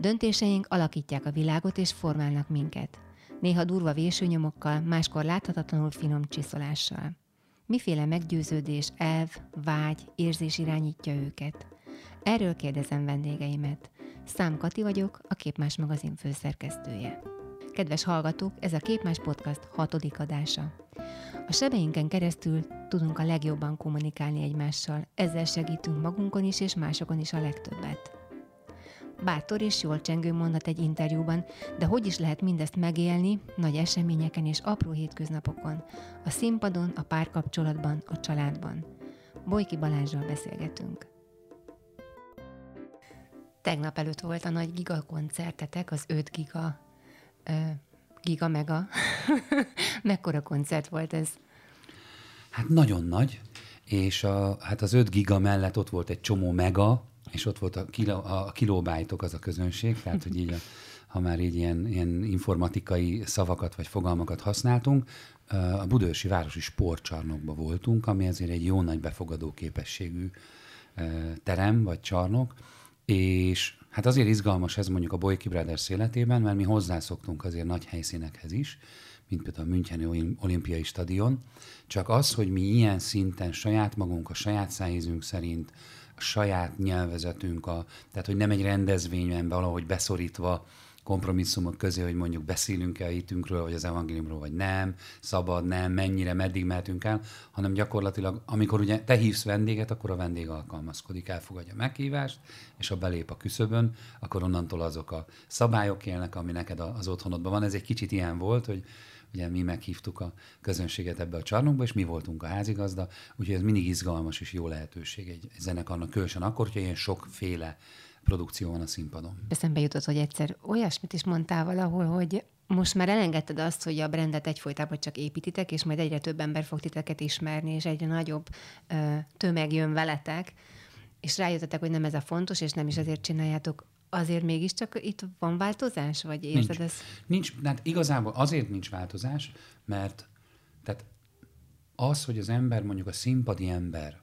Döntéseink alakítják a világot és formálnak minket. Néha durva vésőnyomokkal, máskor láthatatlanul finom csiszolással. Miféle meggyőződés, elv, vágy, érzés irányítja őket? Erről kérdezem vendégeimet. Szám Kati vagyok, a Képmás magazin főszerkesztője. Kedves hallgatók, ez a Képmás Podcast hatodik adása. A sebeinken keresztül tudunk a legjobban kommunikálni egymással, ezzel segítünk magunkon is és másokon is a legtöbbet. Bátor és jól csengő mondat egy interjúban, de hogy is lehet mindezt megélni nagy eseményeken és apró hétköznapokon, a színpadon, a párkapcsolatban, a családban. Bojki Balázsral beszélgetünk. Tegnap előtt volt a nagy giga koncertetek, az 5 giga, ö, giga mega. Mekkora koncert volt ez? Hát nagyon nagy, és a, hát az 5 giga mellett ott volt egy csomó mega, és ott volt a, kilo, a kilóbájtok az a közönség, tehát hogy így a, ha már így ilyen, ilyen informatikai szavakat vagy fogalmakat használtunk, a Budősi Városi Sportcsarnokban voltunk, ami azért egy jó nagy befogadó képességű terem vagy csarnok, és hát azért izgalmas ez mondjuk a Boyki Brothers életében, mert mi hozzászoktunk azért nagy helyszínekhez is, mint például a Müncheni olimpiai stadion, csak az, hogy mi ilyen szinten saját magunk, a saját szájízünk szerint, saját nyelvezetünk, a, tehát hogy nem egy rendezvényben valahogy beszorítva kompromisszumok közé, hogy mondjuk beszélünk-e a hitünkről, vagy az evangéliumról, vagy nem, szabad, nem, mennyire, meddig mehetünk el, hanem gyakorlatilag, amikor ugye te hívsz vendéget, akkor a vendég alkalmazkodik, elfogadja a meghívást, és ha belép a küszöbön, akkor onnantól azok a szabályok élnek, ami neked az otthonodban van. Ez egy kicsit ilyen volt, hogy ugye mi meghívtuk a közönséget ebbe a csarnokba, és mi voltunk a házigazda, úgyhogy ez mindig izgalmas és jó lehetőség egy, zenekarnak, különösen akkor, hogyha ilyen sokféle produkció van a színpadon. Eszembe jutott, hogy egyszer olyasmit is mondtál valahol, hogy most már elengedted azt, hogy a brendet egyfolytában csak építitek, és majd egyre több ember fog titeket ismerni, és egyre nagyobb ö, tömeg jön veletek, és rájöttetek, hogy nem ez a fontos, és nem is ezért csináljátok azért mégiscsak itt van változás, vagy érzed nincs. ezt? Nincs, hát igazából azért nincs változás, mert tehát az, hogy az ember, mondjuk a színpadi ember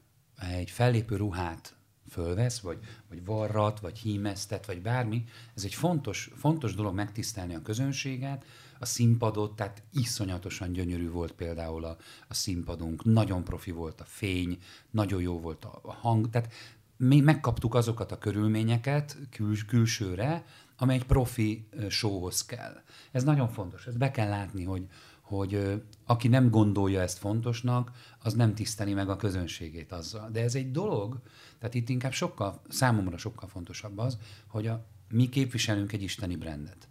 egy fellépő ruhát fölvesz, vagy, vagy varrat, vagy hímeztet, vagy bármi, ez egy fontos, fontos dolog megtisztelni a közönséget, a színpadot, tehát iszonyatosan gyönyörű volt például a, a színpadunk, nagyon profi volt a fény, nagyon jó volt a, a hang, tehát mi megkaptuk azokat a körülményeket kül, külsőre, amely egy profi showhoz kell. Ez nagyon fontos, ezt be kell látni, hogy, hogy aki nem gondolja ezt fontosnak, az nem tiszteli meg a közönségét azzal. De ez egy dolog, tehát itt inkább sokkal, számomra sokkal fontosabb az, hogy a, mi képviselünk egy isteni brendet.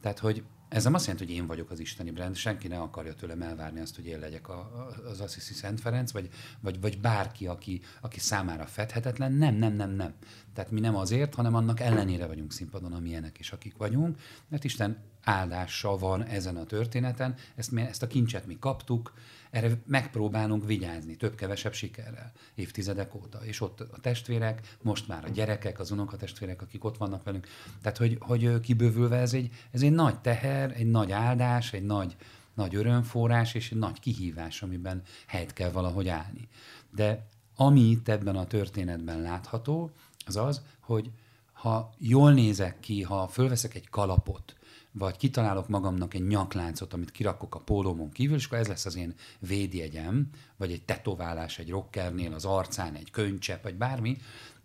Tehát, hogy ez nem azt jelenti, hogy én vagyok az isteni brand, senki ne akarja tőlem elvárni azt, hogy én legyek a, az Assisi Szent Ferenc, vagy, vagy, vagy bárki, aki, aki számára fedhetetlen. Nem, nem, nem, nem. Tehát mi nem azért, hanem annak ellenére vagyunk színpadon, amilyenek is, akik vagyunk, mert Isten áldása van ezen a történeten, ezt, mi, ezt a kincset mi kaptuk, erre megpróbálunk vigyázni, több-kevesebb sikerrel, évtizedek óta. És ott a testvérek, most már a gyerekek, az unokatestvérek, akik ott vannak velünk. Tehát, hogy, hogy kibővülve ez egy, ez egy nagy teher, egy nagy áldás, egy nagy, nagy örömforrás és egy nagy kihívás, amiben helyt kell valahogy állni. De ami itt ebben a történetben látható, az az, hogy ha jól nézek ki, ha fölveszek egy kalapot, vagy kitalálok magamnak egy nyakláncot, amit kirakok a pólómon kívül, és akkor ez lesz az én védjegyem, vagy egy tetoválás egy rockernél az arcán, egy könycsepp, vagy bármi,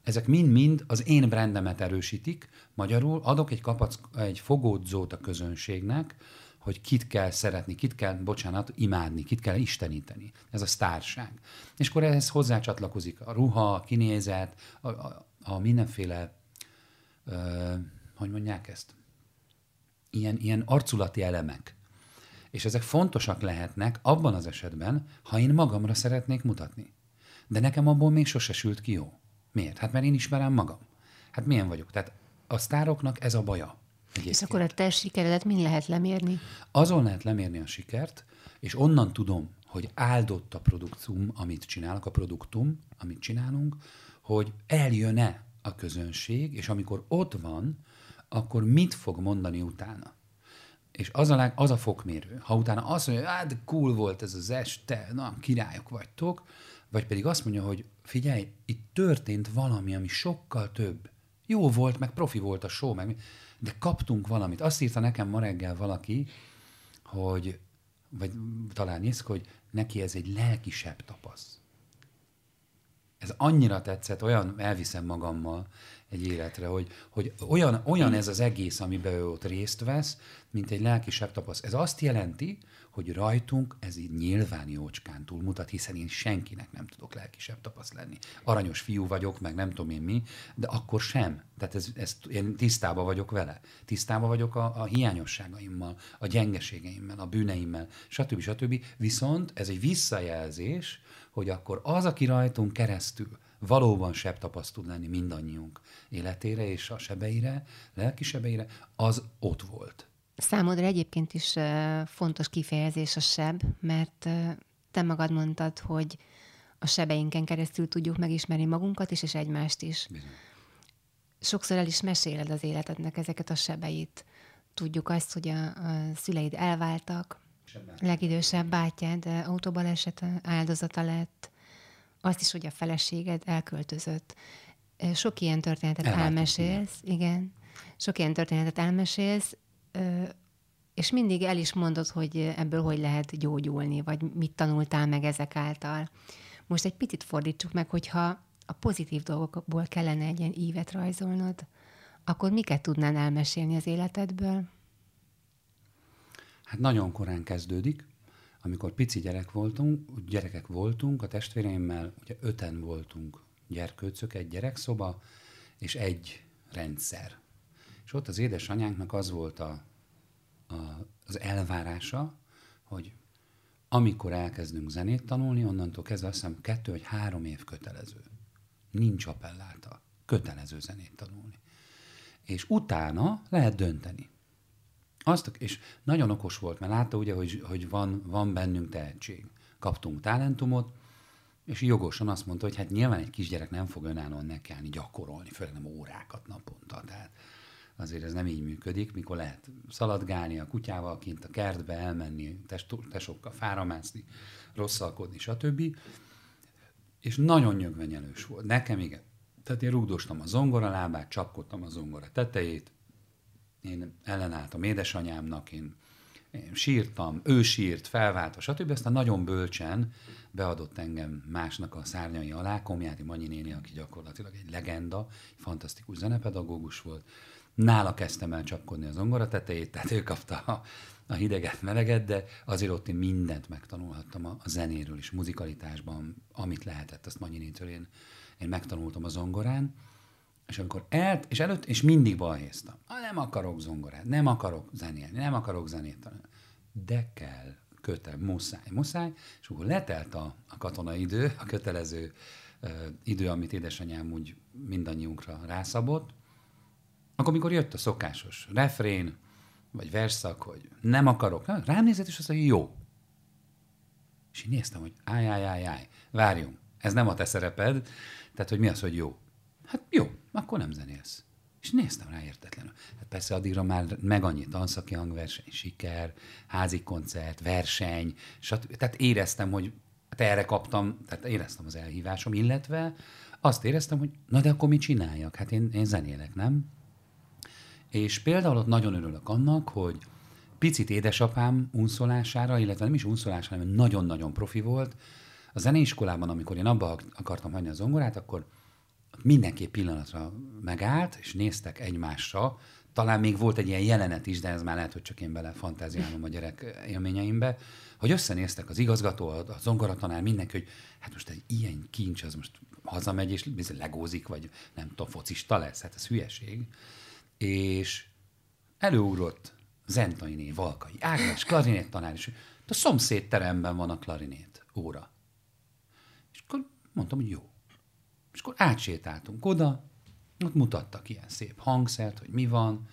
ezek mind-mind az én brendemet erősítik. Magyarul adok egy, kapac, egy fogódzót a közönségnek, hogy kit kell szeretni, kit kell, bocsánat, imádni, kit kell isteníteni. Ez a sztárság. És akkor ehhez hozzácsatlakozik a ruha, a kinézet, a, a, a mindenféle, ö, hogy mondják ezt? ilyen, ilyen arculati elemek. És ezek fontosak lehetnek abban az esetben, ha én magamra szeretnék mutatni. De nekem abból még sose sült ki jó. Miért? Hát mert én ismerem magam. Hát milyen vagyok? Tehát a sztároknak ez a baja. Egyébként. És akkor a te sikeredet min lehet lemérni? Azon lehet lemérni a sikert, és onnan tudom, hogy áldott a produktum, amit csinálok, a produktum, amit csinálunk, hogy eljön-e a közönség, és amikor ott van, akkor mit fog mondani utána? És az a, az a fokmérő. Ha utána azt mondja, hát cool volt ez az este, na, királyok vagytok, vagy pedig azt mondja, hogy figyelj, itt történt valami, ami sokkal több, Jó volt, meg profi volt a show, meg, de kaptunk valamit. Azt írta nekem ma reggel valaki, hogy, vagy talán Iszk, hogy neki ez egy lelkisebb tapasz. Ez annyira tetszett, olyan elviszem magammal egy életre, hogy, hogy olyan, olyan ez az egész, amiben ő ott részt vesz, mint egy lelkisebb tapasz. Ez azt jelenti, hogy rajtunk ez így nyilván jócskán túlmutat, hiszen én senkinek nem tudok lelkisebb tapasz lenni. Aranyos fiú vagyok, meg nem tudom én mi, de akkor sem. Tehát ez, ez, én tisztában vagyok vele. Tisztában vagyok a, a hiányosságaimmal, a gyengeségeimmel, a bűneimmel, stb. stb. Viszont ez egy visszajelzés, hogy akkor az, aki rajtunk keresztül valóban sebb tapaszt tud lenni mindannyiunk életére és a sebeire, lelki sebeire, az ott volt. Számodra egyébként is fontos kifejezés a seb, mert te magad mondtad, hogy a sebeinken keresztül tudjuk megismerni magunkat is, és egymást is. Bizony. Sokszor el is meséled az életednek ezeket a sebeit. Tudjuk azt, hogy a, a szüleid elváltak. Legidősebb bátyád autóbaleset áldozata lett, azt is, hogy a feleséged elköltözött. Sok ilyen történetet Elváltunk, elmesélsz, igen. igen. Sok ilyen történetet elmesélsz, és mindig el is mondod, hogy ebből hogy lehet gyógyulni, vagy mit tanultál meg ezek által. Most egy picit fordítsuk meg, hogyha a pozitív dolgokból kellene egy ilyen ívet rajzolnod, akkor miket tudnál elmesélni az életedből? Hát nagyon korán kezdődik. Amikor pici gyerek voltunk, gyerekek voltunk, a testvéreimmel, ugye öten voltunk gyerkőcök, egy gyerekszoba, és egy rendszer. És ott az édesanyánknak az volt a, a, az elvárása, hogy amikor elkezdünk zenét tanulni, onnantól kezdve azt hiszem kettő vagy három év kötelező. Nincs appelláta. Kötelező zenét tanulni. És utána lehet dönteni. Azt, és nagyon okos volt, mert látta ugye, hogy, hogy van, van bennünk tehetség. Kaptunk talentumot, és jogosan azt mondta, hogy hát nyilván egy kisgyerek nem fog önállóan nekelni, gyakorolni, főleg nem órákat naponta. Tehát azért ez nem így működik, mikor lehet szaladgálni a kutyával kint a kertbe, elmenni, tesokkal fáramászni, rosszalkodni, stb. És nagyon nyögvenyelős volt. Nekem igen. Tehát én rúgdostam a zongora lábát, csapkodtam a zongora tetejét, én ellenálltam édesanyámnak, én, én sírtam, ő sírt, felváltva, stb. Aztán nagyon bölcsen beadott engem másnak a szárnyai alá, Komjáti Manyi néni, aki gyakorlatilag egy legenda, fantasztikus zenepedagógus volt, Nála kezdtem el csapkodni az zongora tetejét, tehát ő kapta a, a hideget, meleget, de azért ott én mindent megtanulhattam a, a zenéről is, muzikalitásban, amit lehetett, azt Manyinétől én, én megtanultam a zongorán, és amikor el, és előtt, és mindig balhéztam. Ah, nem akarok zongorát, nem akarok zenélni, nem akarok zenét tanulni. De kell, kötel, muszáj, muszáj, és akkor letelt a, a katonaidő, a kötelező uh, idő, amit édesanyám úgy mindannyiunkra rászabott, akkor, amikor jött a szokásos refrén, vagy verszak, hogy nem akarok, rám nézett, és azt mondja, jó. És én néztem, hogy áj, áj, áj, áj, várjunk, ez nem a te szereped, tehát, hogy mi az, hogy jó. Hát jó, akkor nem zenélsz. És néztem rá értetlenül. Hát persze addigra már meg annyi tanszaki hangverseny, siker, házi koncert, verseny, stb. Tehát éreztem, hogy hát erre kaptam, tehát éreztem az elhívásom, illetve azt éreztem, hogy na de akkor mit csináljak? Hát én, én zenélek, nem? És például ott nagyon örülök annak, hogy picit édesapám unszolására, illetve nem is unszolására, hanem nagyon-nagyon profi volt. A zeneiskolában, amikor én abba akartam hagyni a zongorát, akkor mindenki pillanatra megállt, és néztek egymásra. Talán még volt egy ilyen jelenet is, de ez már lehet, hogy csak én bele fantáziálom a gyerek élményeimbe, hogy összenéztek az igazgató, a zongoratanár, mindenki, hogy hát most egy ilyen kincs, az most hazamegy, és legózik, vagy nem tudom, focista lesz, hát ez hülyeség és előugrott Zentainé, Valkai, Ágnes, klarinét tanár, és a szomszéd teremben van a klarinét óra. És akkor mondtam, hogy jó. És akkor átsétáltunk oda, ott mutattak ilyen szép hangszert, hogy mi van,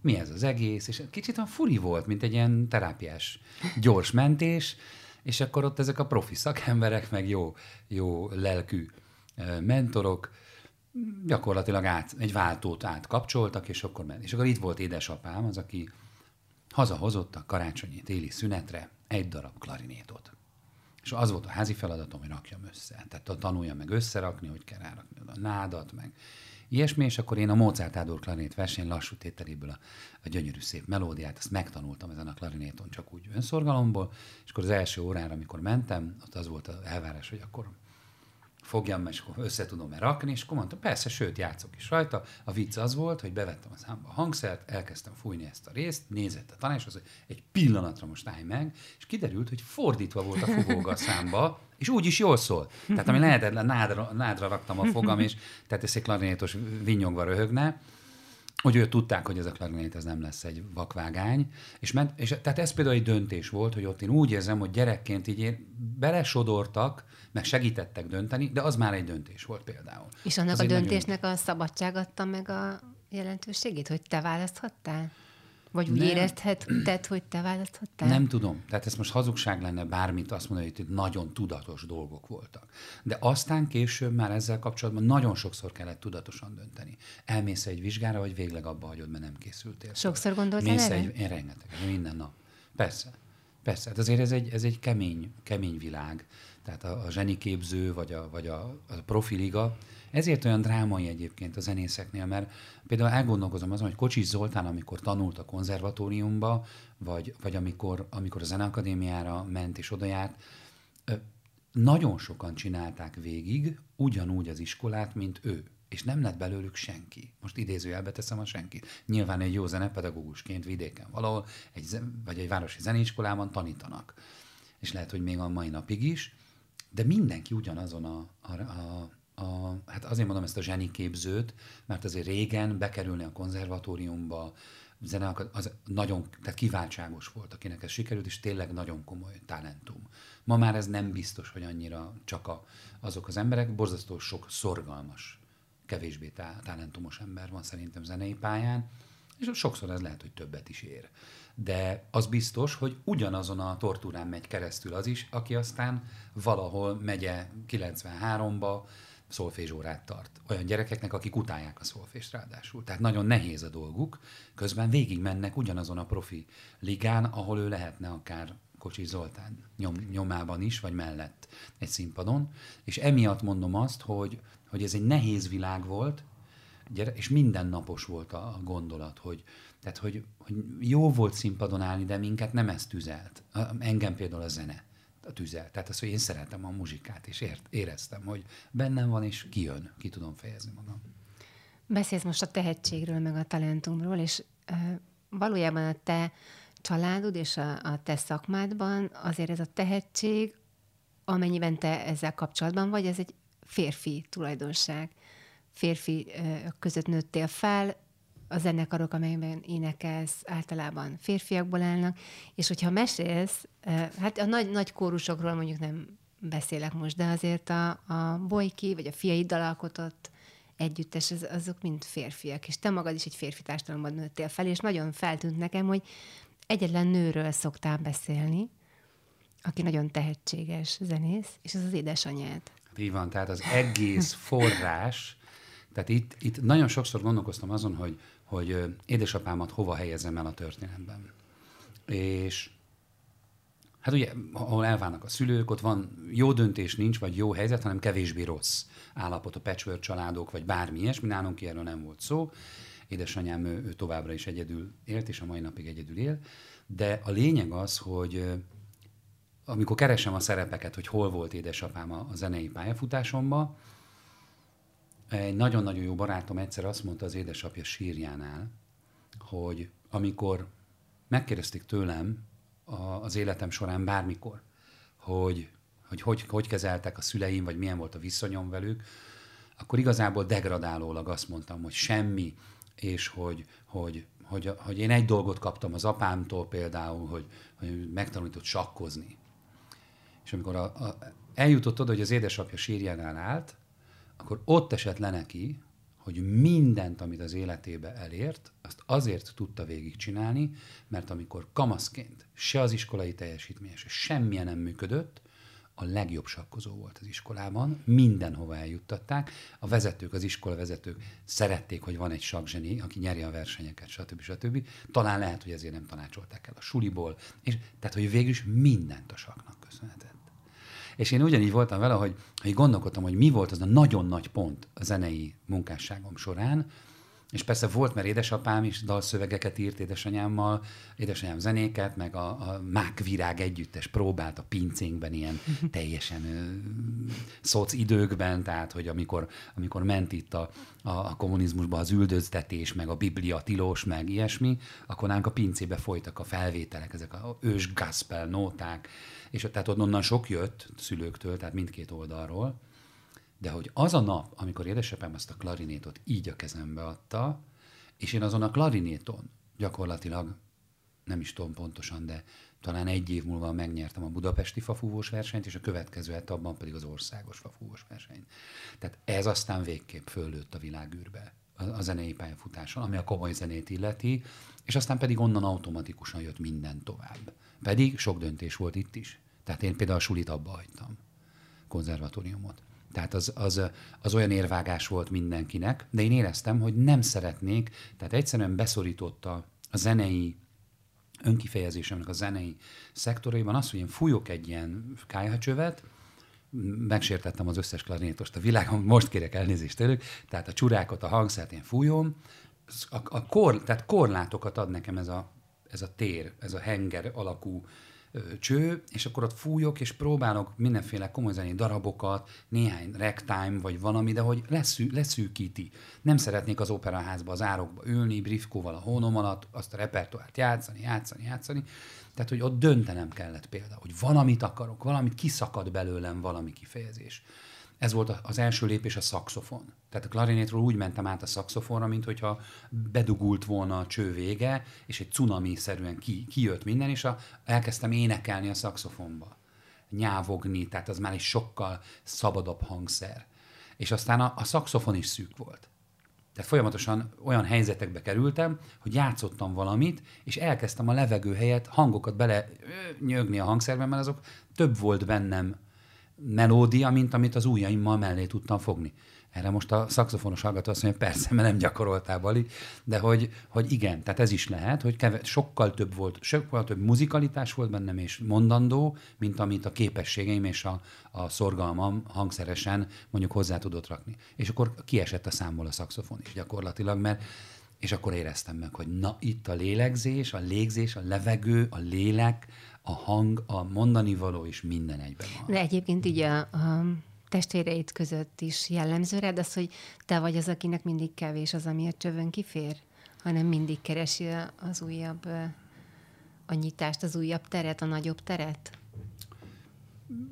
mi ez az egész, és kicsit olyan furi volt, mint egy ilyen terápiás gyors mentés, és akkor ott ezek a profi szakemberek, meg jó, jó lelkű mentorok gyakorlatilag át, egy váltót átkapcsoltak, és akkor ment. És akkor itt volt édesapám, az, aki hazahozott a karácsonyi téli szünetre egy darab klarinétot. És az volt a házi feladatom, hogy rakjam össze. Tehát tanuljam meg összerakni, hogy kell rárakni a nádat, meg ilyesmi, és akkor én a Mozart Ádor klarinét verseny lassú tételéből a, a gyönyörű szép melódiát, azt megtanultam ezen a klarinéton csak úgy önszorgalomból, és akkor az első órára, amikor mentem, ott az volt az elvárás, hogy akkor fogjam, és akkor össze tudom-e rakni, és akkor mondtam, persze, sőt, játszok is rajta. A vicc az volt, hogy bevettem a számba a hangszert, elkezdtem fújni ezt a részt, nézett a tanás, az, hogy egy pillanatra most állj meg, és kiderült, hogy fordítva volt a fugóga a számba, és úgy is jól szól. Tehát ami lehetetlen, nádra, nádra raktam a fogam, és tehát ez egy klarinétos vinyogva röhögne, hogy ők tudták, hogy ez a klarinét ez nem lesz egy vakvágány, és, ment, és tehát ez például egy döntés volt, hogy ott én úgy érzem, hogy gyerekként így én belesodortak, meg segítettek dönteni, de az már egy döntés volt például. És annak az a döntésnek nagyon... a szabadság adta meg a jelentőségét, hogy te választhattál? Vagy úgy nem. érezheted, hogy te választhattál? Nem tudom. Tehát ez most hazugság lenne bármit azt mondani, hogy itt nagyon tudatos dolgok voltak. De aztán később már ezzel kapcsolatban nagyon sokszor kellett tudatosan dönteni. Elmész egy vizsgára, vagy végleg abba hagyod, mert nem készültél. Sokszor gondoltál Mész erre? Egy, én rengeteg, minden nap. Persze. Persze, hát azért ez egy, ez egy kemény, kemény világ. Tehát a, a zseniképző, vagy a, vagy a, a profiliga, ezért olyan drámai egyébként a zenészeknél, mert például elgondolkozom azon, hogy Kocsis Zoltán, amikor tanult a konzervatóriumba, vagy, vagy amikor, amikor a Zeneakadémiára ment és oda járt, nagyon sokan csinálták végig ugyanúgy az iskolát, mint ő és nem lett belőlük senki. Most idézőjelbe teszem a senki. Nyilván egy jó zenepedagógusként vidéken valahol, egy, vagy egy városi zeneiskolában tanítanak. És lehet, hogy még a mai napig is, de mindenki ugyanazon a, a, a, a, hát azért mondom ezt a zseniképzőt, mert azért régen bekerülni a konzervatóriumba, zene, az nagyon, tehát kiváltságos volt, akinek ez sikerült, és tényleg nagyon komoly talentum. Ma már ez nem biztos, hogy annyira csak a, azok az emberek, borzasztó sok szorgalmas, kevésbé talentumos ember van szerintem zenei pályán, és sokszor ez lehet, hogy többet is ér. De az biztos, hogy ugyanazon a tortúrán megy keresztül az is, aki aztán valahol megye 93-ba, szolfésórát tart. Olyan gyerekeknek, akik utálják a szolfést ráadásul. Tehát nagyon nehéz a dolguk, közben végig mennek ugyanazon a profi ligán, ahol ő lehetne akár Kocsi Zoltán nyom, nyomában is, vagy mellett egy színpadon. És emiatt mondom azt, hogy, hogy ez egy nehéz világ volt, és mindennapos volt a gondolat, hogy, tehát, hogy, hogy jó volt színpadon állni, de minket nem ezt tüzelt. Engem például a zene a tüzel. Tehát az, hogy én szeretem a muzsikát, és ért, éreztem, hogy bennem van, és kijön, ki tudom fejezni magam. Beszélsz most a tehetségről, meg a talentumról, és uh, valójában a te családod és a, a te szakmádban azért ez a tehetség, amennyiben te ezzel kapcsolatban vagy, ez egy férfi tulajdonság. Férfi uh, között nőttél fel, a zenekarok, amelyben énekelsz, általában férfiakból állnak, és hogyha mesélsz, hát a nagy, nagy kórusokról mondjuk nem beszélek most, de azért a, a Boyki, vagy a fiaiddal alkotott együttes, az, azok mind férfiak, és te magad is egy férfi társadalomban nőttél fel, és nagyon feltűnt nekem, hogy egyetlen nőről szoktál beszélni, aki nagyon tehetséges zenész, és ez az édesanyád. Hát így van, tehát az egész forrás, tehát itt, itt nagyon sokszor gondolkoztam azon, hogy hogy édesapámat hova helyezem el a történetben. És hát ugye, ahol elválnak a szülők, ott van jó döntés nincs, vagy jó helyzet, hanem kevésbé rossz állapot a patchwork családok, vagy bármi ilyesmi. Nálunk erről nem volt szó. Édesanyám ő, ő továbbra is egyedül élt, és a mai napig egyedül él. De a lényeg az, hogy amikor keresem a szerepeket, hogy hol volt édesapám a, a zenei pályafutásomban, egy nagyon-nagyon jó barátom egyszer azt mondta az édesapja sírjánál, hogy amikor megkérdezték tőlem a, az életem során bármikor, hogy hogy, hogy hogy kezeltek a szüleim, vagy milyen volt a viszonyom velük, akkor igazából degradálólag azt mondtam, hogy semmi, és hogy, hogy, hogy, hogy én egy dolgot kaptam az apámtól például, hogy, hogy megtanított sakkozni. És amikor a, a, eljutott oda, hogy az édesapja sírjánál állt, akkor ott esett le neki, hogy mindent, amit az életébe elért, azt azért tudta végigcsinálni, mert amikor kamaszként se az iskolai teljesítménye, se semmilyen nem működött, a legjobb sakkozó volt az iskolában, mindenhova eljuttatták. A vezetők, az iskola vezetők szerették, hogy van egy sakzseni, aki nyeri a versenyeket, stb. stb. Talán lehet, hogy ezért nem tanácsolták el a suliból, és tehát, hogy végül is mindent a saknak köszönhetett. És én ugyanígy voltam vele, hogy, hogy gondolkodtam, hogy mi volt az a nagyon nagy pont a zenei munkásságom során, és persze volt, mert édesapám is dalszövegeket írt édesanyámmal, édesanyám zenéket, meg a, a Mákvirág együttes próbált a pincénkben ilyen teljesen ö, szoc időkben, tehát hogy amikor, amikor ment itt a, a, a kommunizmusban az üldöztetés, meg a biblia tilos, meg ilyesmi, akkor nálunk a pincébe folytak a felvételek, ezek a ős gospel nóták, és tehát onnan sok jött szülőktől, tehát mindkét oldalról, de hogy az a nap, amikor édesapám azt a klarinétot így a kezembe adta, és én azon a klarinéton gyakorlatilag, nem is tudom pontosan, de talán egy év múlva megnyertem a budapesti fafúvós versenyt, és a következő etapban pedig az országos fafúvós versenyt. Tehát ez aztán végképp föllőtt a világűrbe a, zenei pályafutáson, ami a komoly zenét illeti, és aztán pedig onnan automatikusan jött minden tovább. Pedig sok döntés volt itt is. Tehát én például a sulit abba hagytam, konzervatóriumot. Tehát az, az, az olyan érvágás volt mindenkinek, de én éreztem, hogy nem szeretnék, tehát egyszerűen beszorította a zenei önkifejezésemnek a zenei szektoraiban az, hogy én fújok egy ilyen kájhacsövet, megsértettem az összes klarinétost a világon, most kérek elnézést tőlük, tehát a csurákot, a hangszert én fújom, a, a kor, tehát korlátokat ad nekem ez a, ez a tér, ez a henger alakú cső, és akkor ott fújok, és próbálok mindenféle komoly zenei darabokat, néhány ragtime, vagy valami, de hogy leszű, leszűkíti. Nem szeretnék az operaházba, az árokba ülni, briefkóval a hónom alatt, azt a repertoárt játszani, játszani, játszani. Tehát, hogy ott döntenem kellett például, hogy valamit akarok, valamit kiszakad belőlem valami kifejezés. Ez volt az első lépés a szakszofon. Tehát a klarinétról úgy mentem át a szakszofonra, mint hogyha bedugult volna a cső vége, és egy cunami-szerűen ki, kijött minden, és a, elkezdtem énekelni a szakszofonba. Nyávogni, tehát az már egy sokkal szabadabb hangszer. És aztán a, a szakszofon is szűk volt. Tehát folyamatosan olyan helyzetekbe kerültem, hogy játszottam valamit, és elkezdtem a levegő helyett hangokat bele nyögni a hangszerben, mert azok több volt bennem melódia, mint amit az ujjaimmal mellé tudtam fogni. Erre most a szakszofonos hallgató azt mondja, persze, mert nem gyakoroltál Bali, de hogy, hogy igen, tehát ez is lehet, hogy keve, sokkal több volt, sokkal több muzikalitás volt bennem és mondandó, mint amit a képességeim és a, a szorgalmam hangszeresen mondjuk hozzá tudott rakni. És akkor kiesett a számból a szakszofon is gyakorlatilag, mert és akkor éreztem meg, hogy na itt a lélegzés, a légzés, a levegő, a lélek, a hang, a mondani való is minden egyben van. De egyébként így a, a testvéreid között is jellemző rád az, hogy te vagy az, akinek mindig kevés az, ami a csövön kifér, hanem mindig keresi az újabb a nyitást, az újabb teret, a nagyobb teret?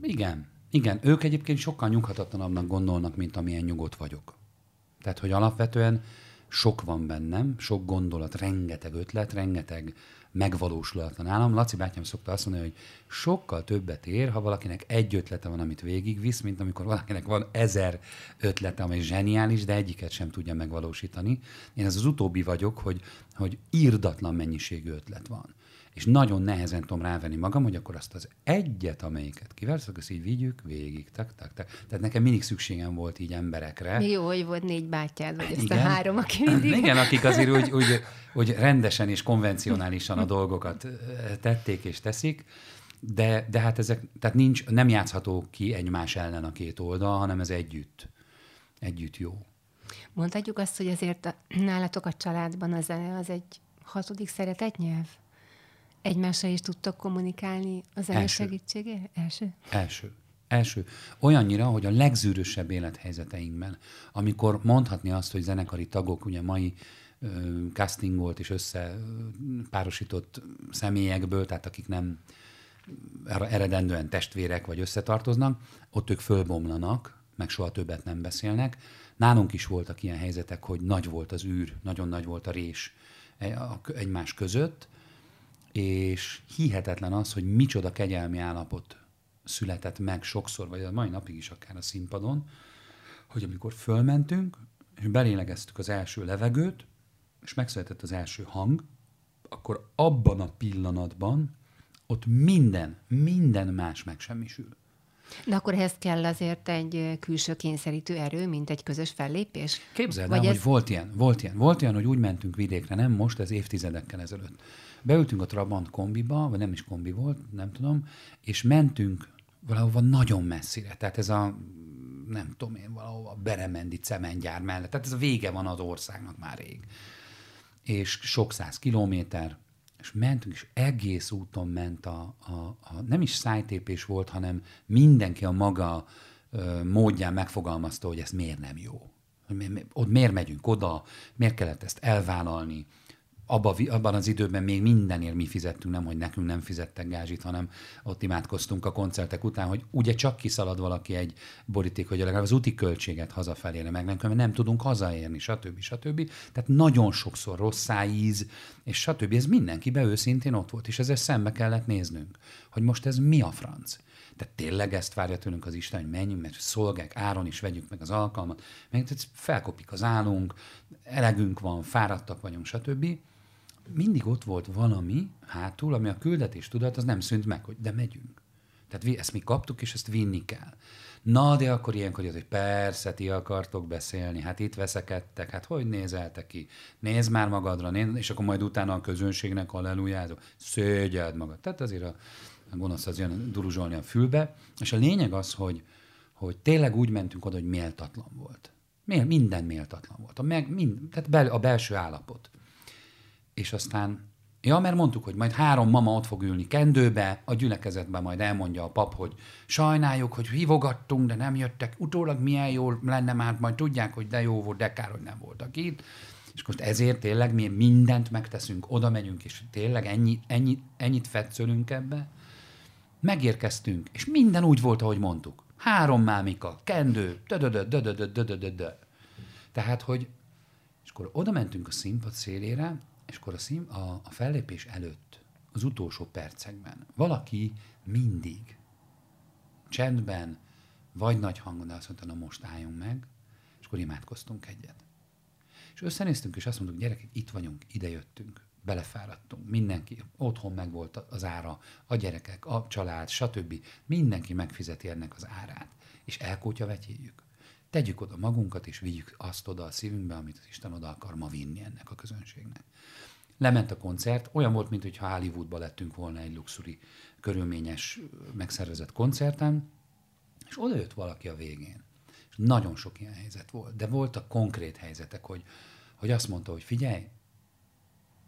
Igen. Igen, ők egyébként sokkal nyughatatlanabbnak gondolnak, mint amilyen nyugodt vagyok. Tehát, hogy alapvetően sok van bennem, sok gondolat, rengeteg ötlet, rengeteg megvalósulatlan állam. Laci bátyám szokta azt mondani, hogy sokkal többet ér, ha valakinek egy ötlete van, amit végigvisz, mint amikor valakinek van ezer ötlete, amely zseniális, de egyiket sem tudja megvalósítani. Én ez az utóbbi vagyok, hogy, hogy írdatlan mennyiségű ötlet van és nagyon nehezen tudom rávenni magam, hogy akkor azt az egyet, amelyiket kiveszek, azt így vigyük végig. Tak, tak, tak. Tehát nekem mindig szükségem volt így emberekre. Mi jó, hogy volt négy bátyád, vagy ezt a három, aki mindig... Igen, akik azért úgy, úgy, úgy rendesen és konvencionálisan a dolgokat tették és teszik, de, de hát ezek, tehát nincs, nem játszható ki egymás ellen a két oldal, hanem ez együtt, együtt jó. Mondhatjuk azt, hogy azért nálatok a családban az, az egy hatodik szeretetnyelv? Egymással is tudtak kommunikálni az zene segítségé? Első? Első. Első. Olyannyira, hogy a legzűrösebb élethelyzeteinkben, amikor mondhatni azt, hogy zenekari tagok, ugye mai castingolt és összepárosított személyekből, tehát akik nem eredendően testvérek vagy összetartoznak, ott ők fölbomlanak, meg soha többet nem beszélnek. Nálunk is voltak ilyen helyzetek, hogy nagy volt az űr, nagyon nagy volt a rés e, egymás között, és hihetetlen az, hogy micsoda kegyelmi állapot született meg sokszor, vagy a mai napig is akár a színpadon, hogy amikor fölmentünk, és belélegeztük az első levegőt, és megszületett az első hang, akkor abban a pillanatban ott minden, minden más megsemmisül. De akkor ehhez kell azért egy külső kényszerítő erő, mint egy közös fellépés? Képzeld el, ez... hogy volt ilyen, volt ilyen. Volt ilyen, hogy úgy mentünk vidékre, nem most, ez évtizedekkel ezelőtt Beültünk a Trabant kombiba, vagy nem is kombi volt, nem tudom, és mentünk valahova nagyon messzire. Tehát ez a, nem tudom én, valahova Beremendi cementgyár mellett. Tehát ez a vége van az országnak már rég. És sok száz kilométer, és mentünk, és egész úton ment a, a, a nem is szájtépés volt, hanem mindenki a maga ö, módján megfogalmazta, hogy ez miért nem jó. Hogy mi, mi, ott miért megyünk oda, miért kellett ezt elvállalni, abba, abban az időben még mindenért mi fizettünk, nem, hogy nekünk nem fizettek gázsit, hanem ott imádkoztunk a koncertek után, hogy ugye csak kiszalad valaki egy boríték, hogy legalább az úti költséget hazafelére meg nem, mert nem tudunk hazaérni, stb. stb. Tehát nagyon sokszor rossz íz, és stb. Ez mindenkibe őszintén ott volt, és ezzel szembe kellett néznünk, hogy most ez mi a franc. Tehát tényleg ezt várja tőlünk az Isten, hogy menjünk, mert szolgák, áron is vegyük meg az alkalmat, mert felkopik az állunk, elegünk van, fáradtak vagyunk, stb mindig ott volt valami hátul, ami a küldetés tudat, az nem szűnt meg, hogy de megyünk. Tehát ezt mi kaptuk, és ezt vinni kell. Na, de akkor ilyenkor az, hogy persze, ti akartok beszélni, hát itt veszekedtek, hát hogy nézeltek ki? Nézd már magadra, nézd, és akkor majd utána a közönségnek hallelujázó, szégyeld magad. Tehát azért a, a gonosz az jön duruzsolni a fülbe, és a lényeg az, hogy, hogy tényleg úgy mentünk oda, hogy méltatlan volt. Minden méltatlan volt. A, meg, mind, tehát bel, a belső állapot és aztán, ja, mert mondtuk, hogy majd három mama ott fog ülni kendőbe, a gyülekezetben majd elmondja a pap, hogy sajnáljuk, hogy hívogattunk, de nem jöttek, utólag milyen jól lenne már, majd tudják, hogy de jó volt, de kár, hogy nem voltak itt. És most ezért tényleg mi mindent megteszünk, oda megyünk, és tényleg ennyi, ennyi, ennyit fetszölünk ebbe. Megérkeztünk, és minden úgy volt, ahogy mondtuk. Három mámika, kendő, Tehát, hogy és akkor oda mentünk a színpad szélére, és akkor a, szín, a, a fellépés előtt, az utolsó percekben valaki mindig csendben, vagy nagy hangon, de azt mondta, na most álljunk meg, és akkor imádkoztunk egyet. És összenéztünk, és azt mondtuk, gyerekek, itt vagyunk, ide jöttünk, belefáradtunk, mindenki, otthon meg volt az ára, a gyerekek, a család, stb. Mindenki megfizeti ennek az árát, és elkótya vetjéljük. Tegyük oda magunkat, és vigyük azt oda a szívünkbe, amit az Isten oda akar ma vinni ennek a közönségnek. Lement a koncert, olyan volt, mintha Hollywoodba lettünk volna egy luxuri, körülményes, megszervezett koncerten, és oda jött valaki a végén. És nagyon sok ilyen helyzet volt, de voltak konkrét helyzetek, hogy, hogy azt mondta, hogy figyelj,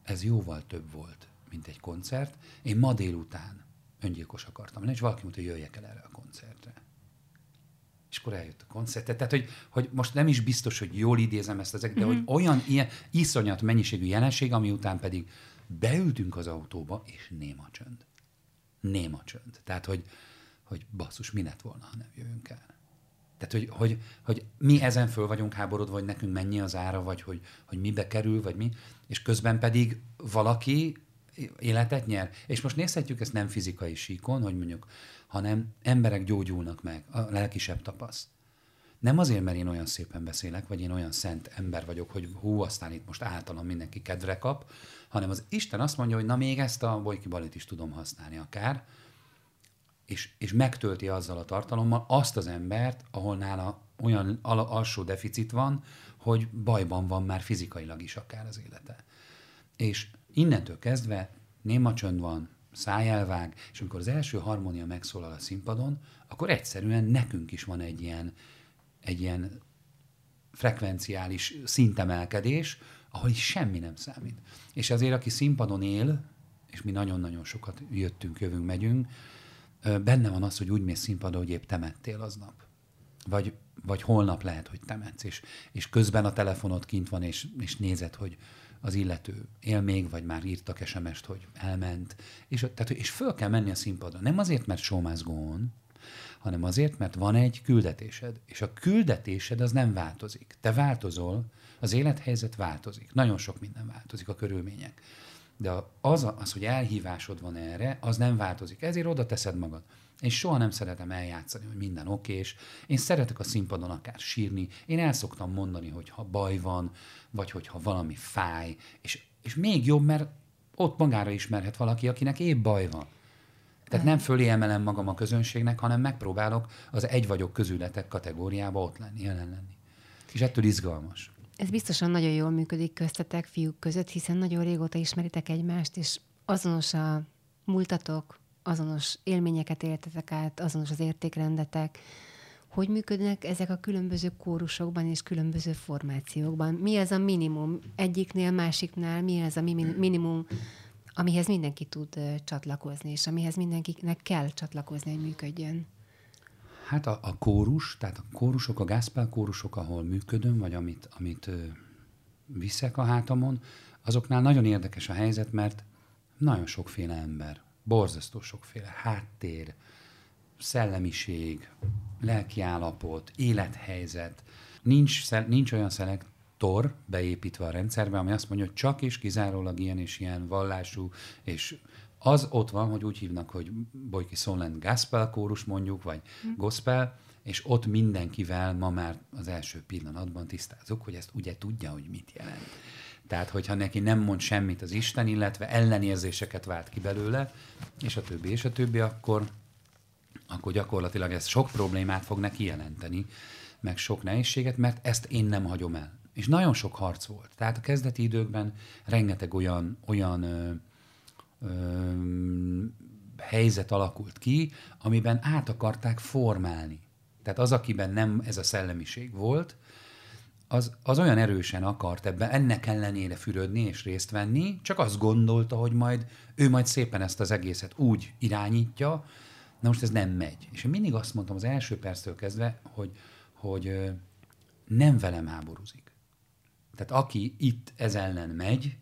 ez jóval több volt, mint egy koncert. Én ma délután öngyilkos akartam lenni, és valaki mondta, hogy jöjjek el erre a koncertre és akkor eljött a koncert. Tehát, hogy, hogy most nem is biztos, hogy jól idézem ezt ezeket, de mm-hmm. hogy olyan ilyen iszonyat mennyiségű jelenség, ami után pedig beültünk az autóba, és néma csönd. Néma csönd. Tehát, hogy, hogy basszus, mi lett volna, ha nem jövünk el. Tehát, hogy, hogy, hogy mi ezen föl vagyunk háborodva, vagy nekünk mennyi az ára, vagy hogy, hogy mibe kerül, vagy mi, és közben pedig valaki életet nyer. És most nézhetjük ezt nem fizikai síkon, hogy mondjuk hanem emberek gyógyulnak meg, a lelkisebb tapaszt. Nem azért, mert én olyan szépen beszélek, vagy én olyan szent ember vagyok, hogy hú, aztán itt most általam mindenki kedvre kap, hanem az Isten azt mondja, hogy na még ezt a bolyki balit is tudom használni akár, és, és megtölti azzal a tartalommal azt az embert, ahol nála olyan al- alsó deficit van, hogy bajban van már fizikailag is akár az élete. És innentől kezdve néma csönd van, száj elvág, és amikor az első harmónia megszólal a színpadon, akkor egyszerűen nekünk is van egy ilyen, egy ilyen frekvenciális szintemelkedés, ahol is semmi nem számít. És azért, aki színpadon él, és mi nagyon-nagyon sokat jöttünk, jövünk, megyünk, benne van az, hogy úgy mész színpadon, hogy épp temettél aznap. Vagy, vagy holnap lehet, hogy temetsz, és, és közben a telefonod kint van, és, és nézed, hogy, az illető él még, vagy már írtak sms hogy elment, és, tehát, és föl kell menni a színpadra. Nem azért, mert show hanem azért, mert van egy küldetésed, és a küldetésed az nem változik. Te változol, az élethelyzet változik, nagyon sok minden változik, a körülmények. De az, az, hogy elhívásod van erre, az nem változik. Ezért oda teszed magad. Én soha nem szeretem eljátszani, hogy minden okés. Én szeretek a színpadon akár sírni. Én el szoktam mondani, hogy ha baj van, vagy hogyha valami fáj, és, és még jobb, mert ott magára ismerhet valaki, akinek épp baj van. Tehát nem fölé emelem magam a közönségnek, hanem megpróbálok az egy vagyok közületek kategóriába ott lenni, jelen lenni. És ettől izgalmas. Ez biztosan nagyon jól működik köztetek, fiúk között, hiszen nagyon régóta ismeritek egymást, és azonos a múltatok, azonos élményeket éltetek át, azonos az értékrendetek. Hogy működnek ezek a különböző kórusokban és különböző formációkban? Mi az a minimum egyiknél, másiknál? Mi az a minimum, amihez mindenki tud csatlakozni, és amihez mindenkinek kell csatlakozni, hogy működjön? Hát a, a kórus, tehát a kórusok, a gászpál kórusok, ahol működöm, vagy amit, amit ö, viszek a hátamon, azoknál nagyon érdekes a helyzet, mert nagyon sokféle ember, borzasztó sokféle háttér, szellemiség, lelkiállapot, élethelyzet. Nincs, nincs olyan szelektor beépítve a rendszerbe, ami azt mondja, hogy csak és kizárólag ilyen és ilyen vallású, és az ott van, hogy úgy hívnak, hogy Bojki Szolent Gospel kórus mondjuk, vagy hm. gospel, és ott mindenkivel ma már az első pillanatban tisztázunk, hogy ezt ugye tudja, hogy mit jelent. Tehát, hogyha neki nem mond semmit az Isten, illetve ellenérzéseket vált ki belőle, és a többi, és a többi, akkor, akkor gyakorlatilag ez sok problémát fog neki jelenteni, meg sok nehézséget, mert ezt én nem hagyom el. És nagyon sok harc volt. Tehát a kezdeti időkben rengeteg olyan, olyan ö, ö, helyzet alakult ki, amiben át akarták formálni. Tehát az, akiben nem ez a szellemiség volt, az, az olyan erősen akart ebben ennek ellenére fürödni és részt venni, csak azt gondolta, hogy majd ő majd szépen ezt az egészet úgy irányítja, na most ez nem megy. És én mindig azt mondtam az első perctől kezdve, hogy, hogy nem velem háborúzik. Tehát aki itt ez ellen megy,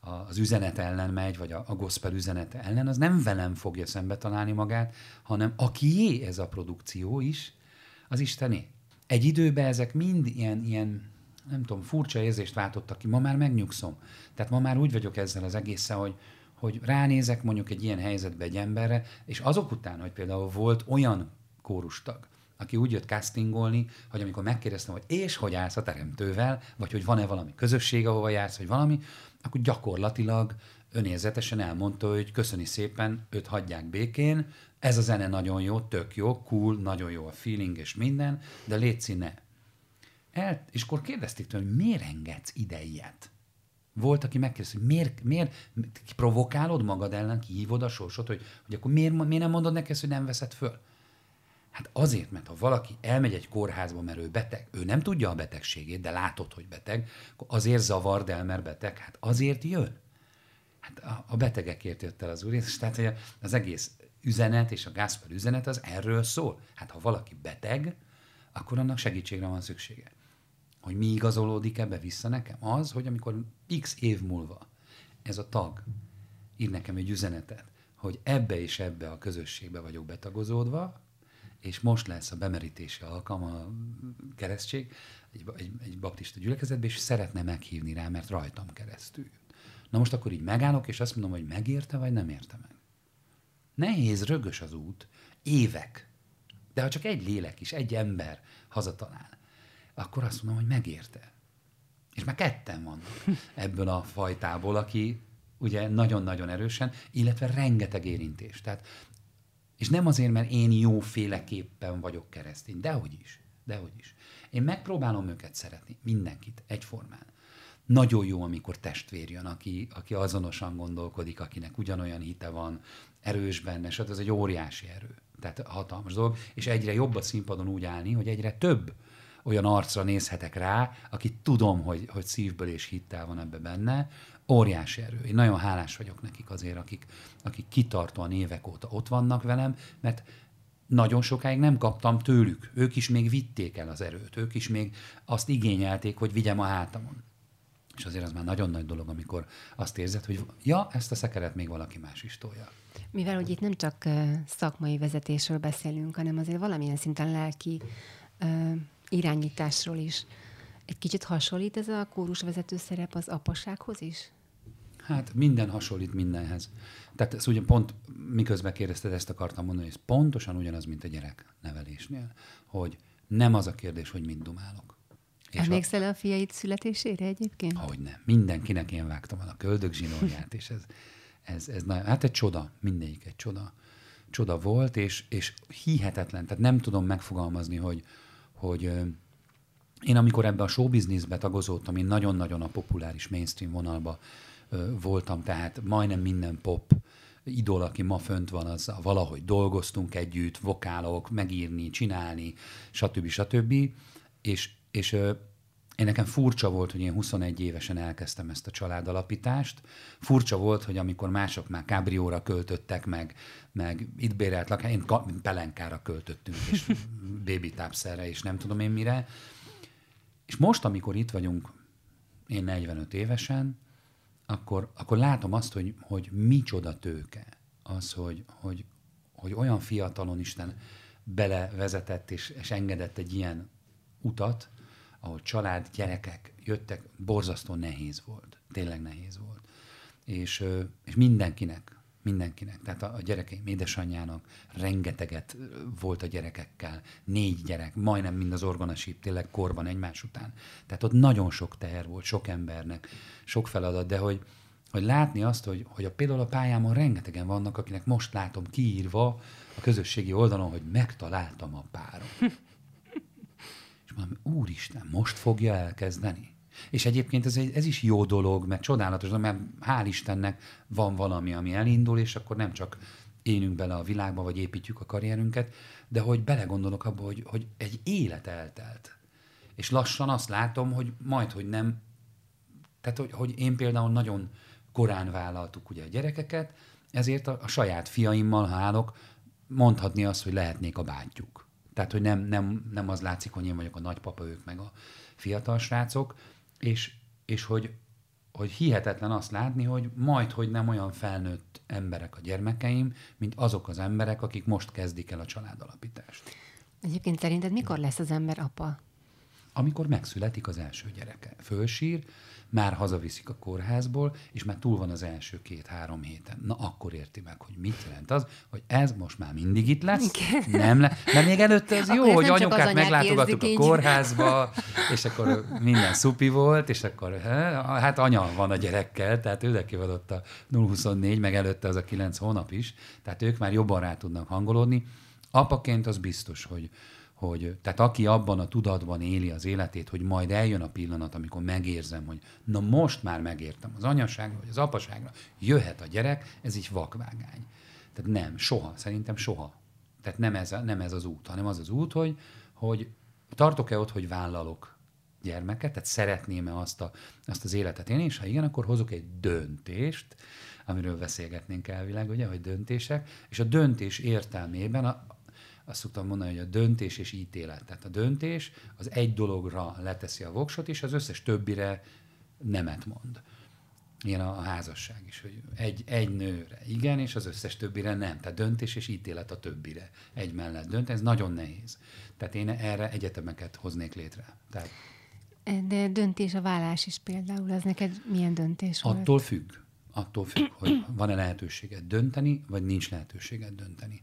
az üzenet ellen megy, vagy a, a gospel üzenete ellen, az nem velem fogja szembe találni magát, hanem akié ez a produkció is, az Istené. Egy időben ezek mind ilyen, ilyen nem tudom, furcsa érzést váltottak ki. Ma már megnyugszom. Tehát ma már úgy vagyok ezzel az egészen, hogy, hogy ránézek mondjuk egy ilyen helyzetbe egy emberre, és azok után, hogy például volt olyan kórustag, aki úgy jött castingolni, hogy amikor megkérdeztem, hogy és hogy állsz a teremtővel, vagy hogy van-e valami közösség, ahova jársz, vagy valami, akkor gyakorlatilag önérzetesen elmondta, hogy köszöni szépen, őt hagyják békén, ez a zene nagyon jó, tök jó, cool, nagyon jó a feeling és minden, de létszi ne. El, és akkor kérdezték tőle, hogy miért engedsz ide ilyet? Volt, aki megkérdezte, hogy miért, miért provokálod magad ellen, kihívod a sorsot, hogy, hogy akkor miért, miért nem mondod neki ezt, hogy nem veszed föl? Hát azért, mert ha valaki elmegy egy kórházba, mert ő beteg, ő nem tudja a betegségét, de látod, hogy beteg, akkor azért zavard el, mert beteg, hát azért jön. Hát a, a betegekért jött el az úr, és tehát hogy az egész üzenet és a Gászper üzenet az erről szól. Hát ha valaki beteg, akkor annak segítségre van szüksége. Hogy mi igazolódik ebbe vissza nekem? Az, hogy amikor x év múlva ez a tag ír nekem egy üzenetet, hogy ebbe és ebbe a közösségbe vagyok betagozódva, és most lesz a bemerítési alkalma a keresztség egy, egy, egy baptista gyülekezetbe, és szeretne meghívni rá, mert rajtam keresztül. Na most akkor így megállok, és azt mondom, hogy megérte, vagy nem érte meg. Nehéz, rögös az út, évek. De ha csak egy lélek is, egy ember hazatalál, akkor azt mondom, hogy megérte. És már ketten vannak ebből a fajtából, aki ugye nagyon-nagyon erősen, illetve rengeteg érintés. Tehát, és nem azért, mert én jóféleképpen vagyok keresztény, dehogy is, dehogy is. Én megpróbálom őket szeretni, mindenkit, egyformán. Nagyon jó, amikor testvér jön, aki, aki azonosan gondolkodik, akinek ugyanolyan hite van, erős benne, és ez egy óriási erő. Tehát hatalmas dolog, és egyre jobb a színpadon úgy állni, hogy egyre több olyan arcra nézhetek rá, akit tudom, hogy, hogy szívből és hittel van ebbe benne, óriási erő. Én nagyon hálás vagyok nekik azért, akik, akik kitartóan évek óta ott vannak velem, mert nagyon sokáig nem kaptam tőlük. Ők is még vitték el az erőt, ők is még azt igényelték, hogy vigyem a hátamon. És azért az már nagyon nagy dolog, amikor azt érzed, hogy ja, ezt a szekeret még valaki más is tolja. Mivel hogy itt nem csak szakmai vezetésről beszélünk, hanem azért valamilyen szinten lelki irányításról is. Egy kicsit hasonlít ez a kórusvezető szerep az apasághoz is? Hát minden hasonlít mindenhez. Tehát ez ugye pont, miközben kérdezted, ezt akartam mondani, hogy ez pontosan ugyanaz, mint a gyerek nevelésnél, hogy nem az a kérdés, hogy mit dumálok. Emlékszel a... a fiaid születésére egyébként? Hogy nem. Mindenkinek én vágtam el a köldök zsinórját, és ez, ez, ez nagyon, hát egy csoda, mindegyik egy csoda. Csoda volt, és, és hihetetlen, tehát nem tudom megfogalmazni, hogy, hogy én amikor ebbe a showbizniszbe tagozódtam, én nagyon-nagyon a populáris mainstream vonalba voltam, tehát majdnem minden pop idol, aki ma fönt van, az valahogy dolgoztunk együtt, vokálok, megírni, csinálni, stb. stb. És, és én nekem furcsa volt, hogy én 21 évesen elkezdtem ezt a családalapítást. Furcsa volt, hogy amikor mások már kábrióra költöttek, meg, meg itt bérelt lakás, én pelenkára költöttünk, és baby tápszerre, és nem tudom én mire. És most, amikor itt vagyunk, én 45 évesen, akkor, akkor látom azt, hogy, hogy micsoda tőke az, hogy, hogy, hogy olyan fiatalon Isten belevezetett és, és engedett egy ilyen utat, ahol család, gyerekek jöttek, borzasztó nehéz volt. Tényleg nehéz volt. És, és mindenkinek, mindenkinek, tehát a, a gyerekeim édesanyjának rengeteget volt a gyerekekkel, négy gyerek, majdnem mind az orgonasíp, tényleg korban egymás után. Tehát ott nagyon sok teher volt, sok embernek, sok feladat, de hogy, hogy látni azt, hogy, hogy a, például a pályámon rengetegen vannak, akinek most látom kiírva a közösségi oldalon, hogy megtaláltam a párom. mondom, úristen, most fogja elkezdeni? És egyébként ez, ez is jó dolog, mert csodálatos, mert hál' Istennek van valami, ami elindul, és akkor nem csak élünk bele a világba, vagy építjük a karrierünket, de hogy belegondolok abba, hogy, hogy egy élet eltelt. És lassan azt látom, hogy majd, hogy nem, tehát hogy, hogy én például nagyon korán vállaltuk ugye a gyerekeket, ezért a, a saját fiaimmal, ha állok, mondhatni azt, hogy lehetnék a bátyjuk. Tehát, hogy nem, nem, nem az látszik, hogy én vagyok a nagypapa, ők meg a fiatal srácok, és, és hogy, hogy hihetetlen azt látni, hogy majd, hogy nem olyan felnőtt emberek a gyermekeim, mint azok az emberek, akik most kezdik el a családalapítást. Egyébként szerinted mikor lesz az ember apa? Amikor megszületik az első gyereke. Fölsír, már hazaviszik a kórházból, és már túl van az első két-három héten. Na akkor érti meg, hogy mit jelent az, hogy ez most már mindig itt lesz, Igen. nem le, mert még előtte az jó, hogy anyukát meglátogattuk a kórházba, és akkor minden szupi volt, és akkor hát anya van a gyerekkel, tehát ő neki van ott a 024, meg előtte az a 9 hónap is, tehát ők már jobban rá tudnak hangolódni. Apaként az biztos, hogy, hogy tehát aki abban a tudatban éli az életét, hogy majd eljön a pillanat, amikor megérzem, hogy na most már megértem az anyaságra, vagy az apaságra, jöhet a gyerek, ez így vakvágány. Tehát nem, soha, szerintem soha. Tehát nem ez, nem ez az út, hanem az az út, hogy, hogy tartok-e ott, hogy vállalok gyermeket, tehát szeretném-e azt, a, azt az életet élni, és ha igen, akkor hozok egy döntést, amiről beszélgetnénk elvileg, ugye, hogy döntések, és a döntés értelmében a, azt szoktam mondani, hogy a döntés és ítélet. Tehát a döntés az egy dologra leteszi a voksot, és az összes többire nemet mond. Ilyen a, a házasság is, hogy egy, egy nőre igen, és az összes többire nem. Tehát döntés és ítélet a többire egy mellett dönt. Ez nagyon nehéz. Tehát én erre egyetemeket hoznék létre. Tehát, De döntés a vállás is például, az neked milyen döntés volt? Attól függ. Attól függ, hogy van-e lehetőséged dönteni, vagy nincs lehetőséged dönteni.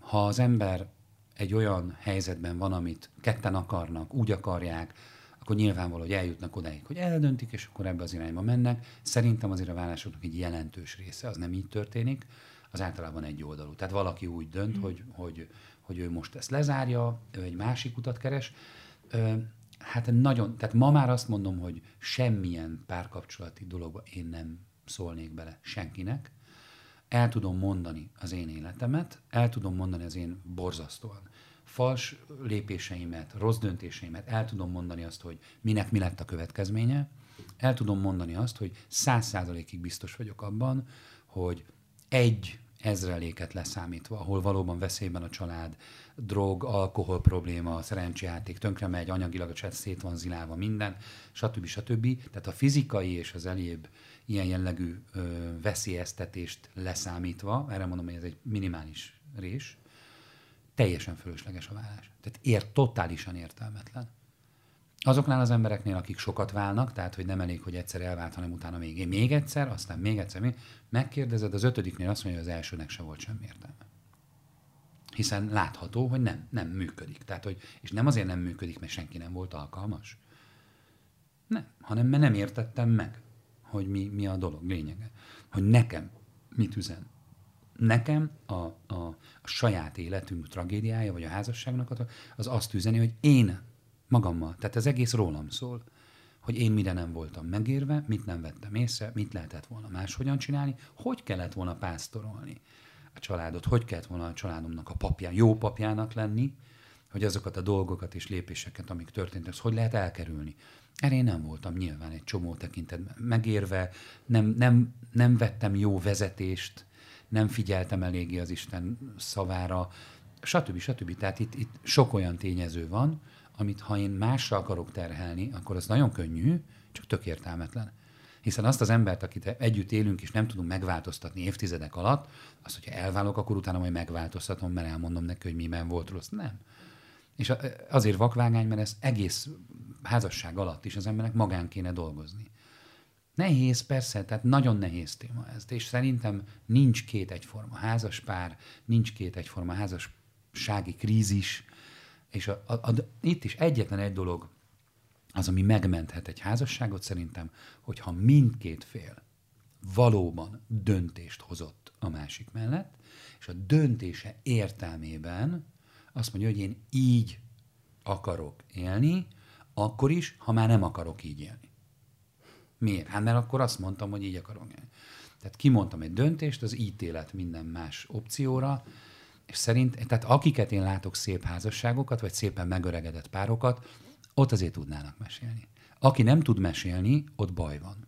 Ha az ember egy olyan helyzetben van, amit ketten akarnak, úgy akarják, akkor nyilvánvaló, hogy eljutnak odáig, hogy eldöntik, és akkor ebbe az irányba mennek. Szerintem azért a vállásoknak egy jelentős része, az nem így történik, az általában egy oldalú. Tehát valaki úgy dönt, mm. hogy, hogy, hogy ő most ezt lezárja, ő egy másik utat keres. Hát nagyon, tehát ma már azt mondom, hogy semmilyen párkapcsolati dologba én nem szólnék bele senkinek, el tudom mondani az én életemet, el tudom mondani az én borzasztóan fals lépéseimet, rossz döntéseimet, el tudom mondani azt, hogy minek mi lett a következménye, el tudom mondani azt, hogy száz százalékig biztos vagyok abban, hogy egy ezreléket leszámítva, ahol valóban veszélyben a család, drog, alkohol probléma, szerencsejáték, tönkre megy, anyagilag a szét van zilálva minden, stb. stb. Tehát a fizikai és az elébb ilyen jellegű ö, veszélyeztetést leszámítva, erre mondom, hogy ez egy minimális rés, teljesen fölösleges a vállás. Tehát ér, totálisan értelmetlen. Azoknál az embereknél, akik sokat válnak, tehát hogy nem elég, hogy egyszer elvált, hanem utána még, még egyszer, aztán még egyszer, még, megkérdezed, az ötödiknél azt mondja, hogy az elsőnek se volt semmi értelme. Hiszen látható, hogy nem, nem működik. Tehát, hogy, és nem azért nem működik, mert senki nem volt alkalmas. Nem, hanem mert nem értettem meg hogy mi, mi a dolog lényege. Hogy nekem mit üzen. Nekem a, a, a saját életünk tragédiája, vagy a házasságnak az azt üzeni, hogy én magammal, tehát az egész rólam szól, hogy én mire nem voltam megérve, mit nem vettem észre, mit lehetett volna máshogyan csinálni, hogy kellett volna pásztorolni családot, hogy kellett volna a családomnak a papján, jó papjának lenni, hogy azokat a dolgokat és lépéseket, amik történtek, hogy lehet elkerülni. Erre én nem voltam nyilván egy csomó tekintetben megérve, nem, nem, nem vettem jó vezetést, nem figyeltem eléggé az Isten szavára, stb. stb. Tehát itt, itt sok olyan tényező van, amit ha én másra akarok terhelni, akkor az nagyon könnyű, csak tök értelmetlen. Hiszen azt az embert, akit együtt élünk, és nem tudunk megváltoztatni évtizedek alatt, azt, hogyha elválok, akkor utána majd megváltoztatom, mert elmondom neki, hogy miben volt rossz. Nem. És azért vakvágány, mert ez egész házasság alatt is az embernek magán kéne dolgozni. Nehéz, persze, tehát nagyon nehéz téma ez. És szerintem nincs két egyforma házaspár, nincs két egyforma házassági krízis, és a, a, a, itt is egyetlen egy dolog az, ami megmenthet egy házasságot szerintem, hogyha mindkét fél valóban döntést hozott a másik mellett, és a döntése értelmében azt mondja, hogy én így akarok élni, akkor is, ha már nem akarok így élni. Miért? Hát mert akkor azt mondtam, hogy így akarok élni. Tehát kimondtam egy döntést, az ítélet minden más opcióra, és szerint, tehát akiket én látok szép házasságokat, vagy szépen megöregedett párokat, ott azért tudnának mesélni. Aki nem tud mesélni, ott baj van.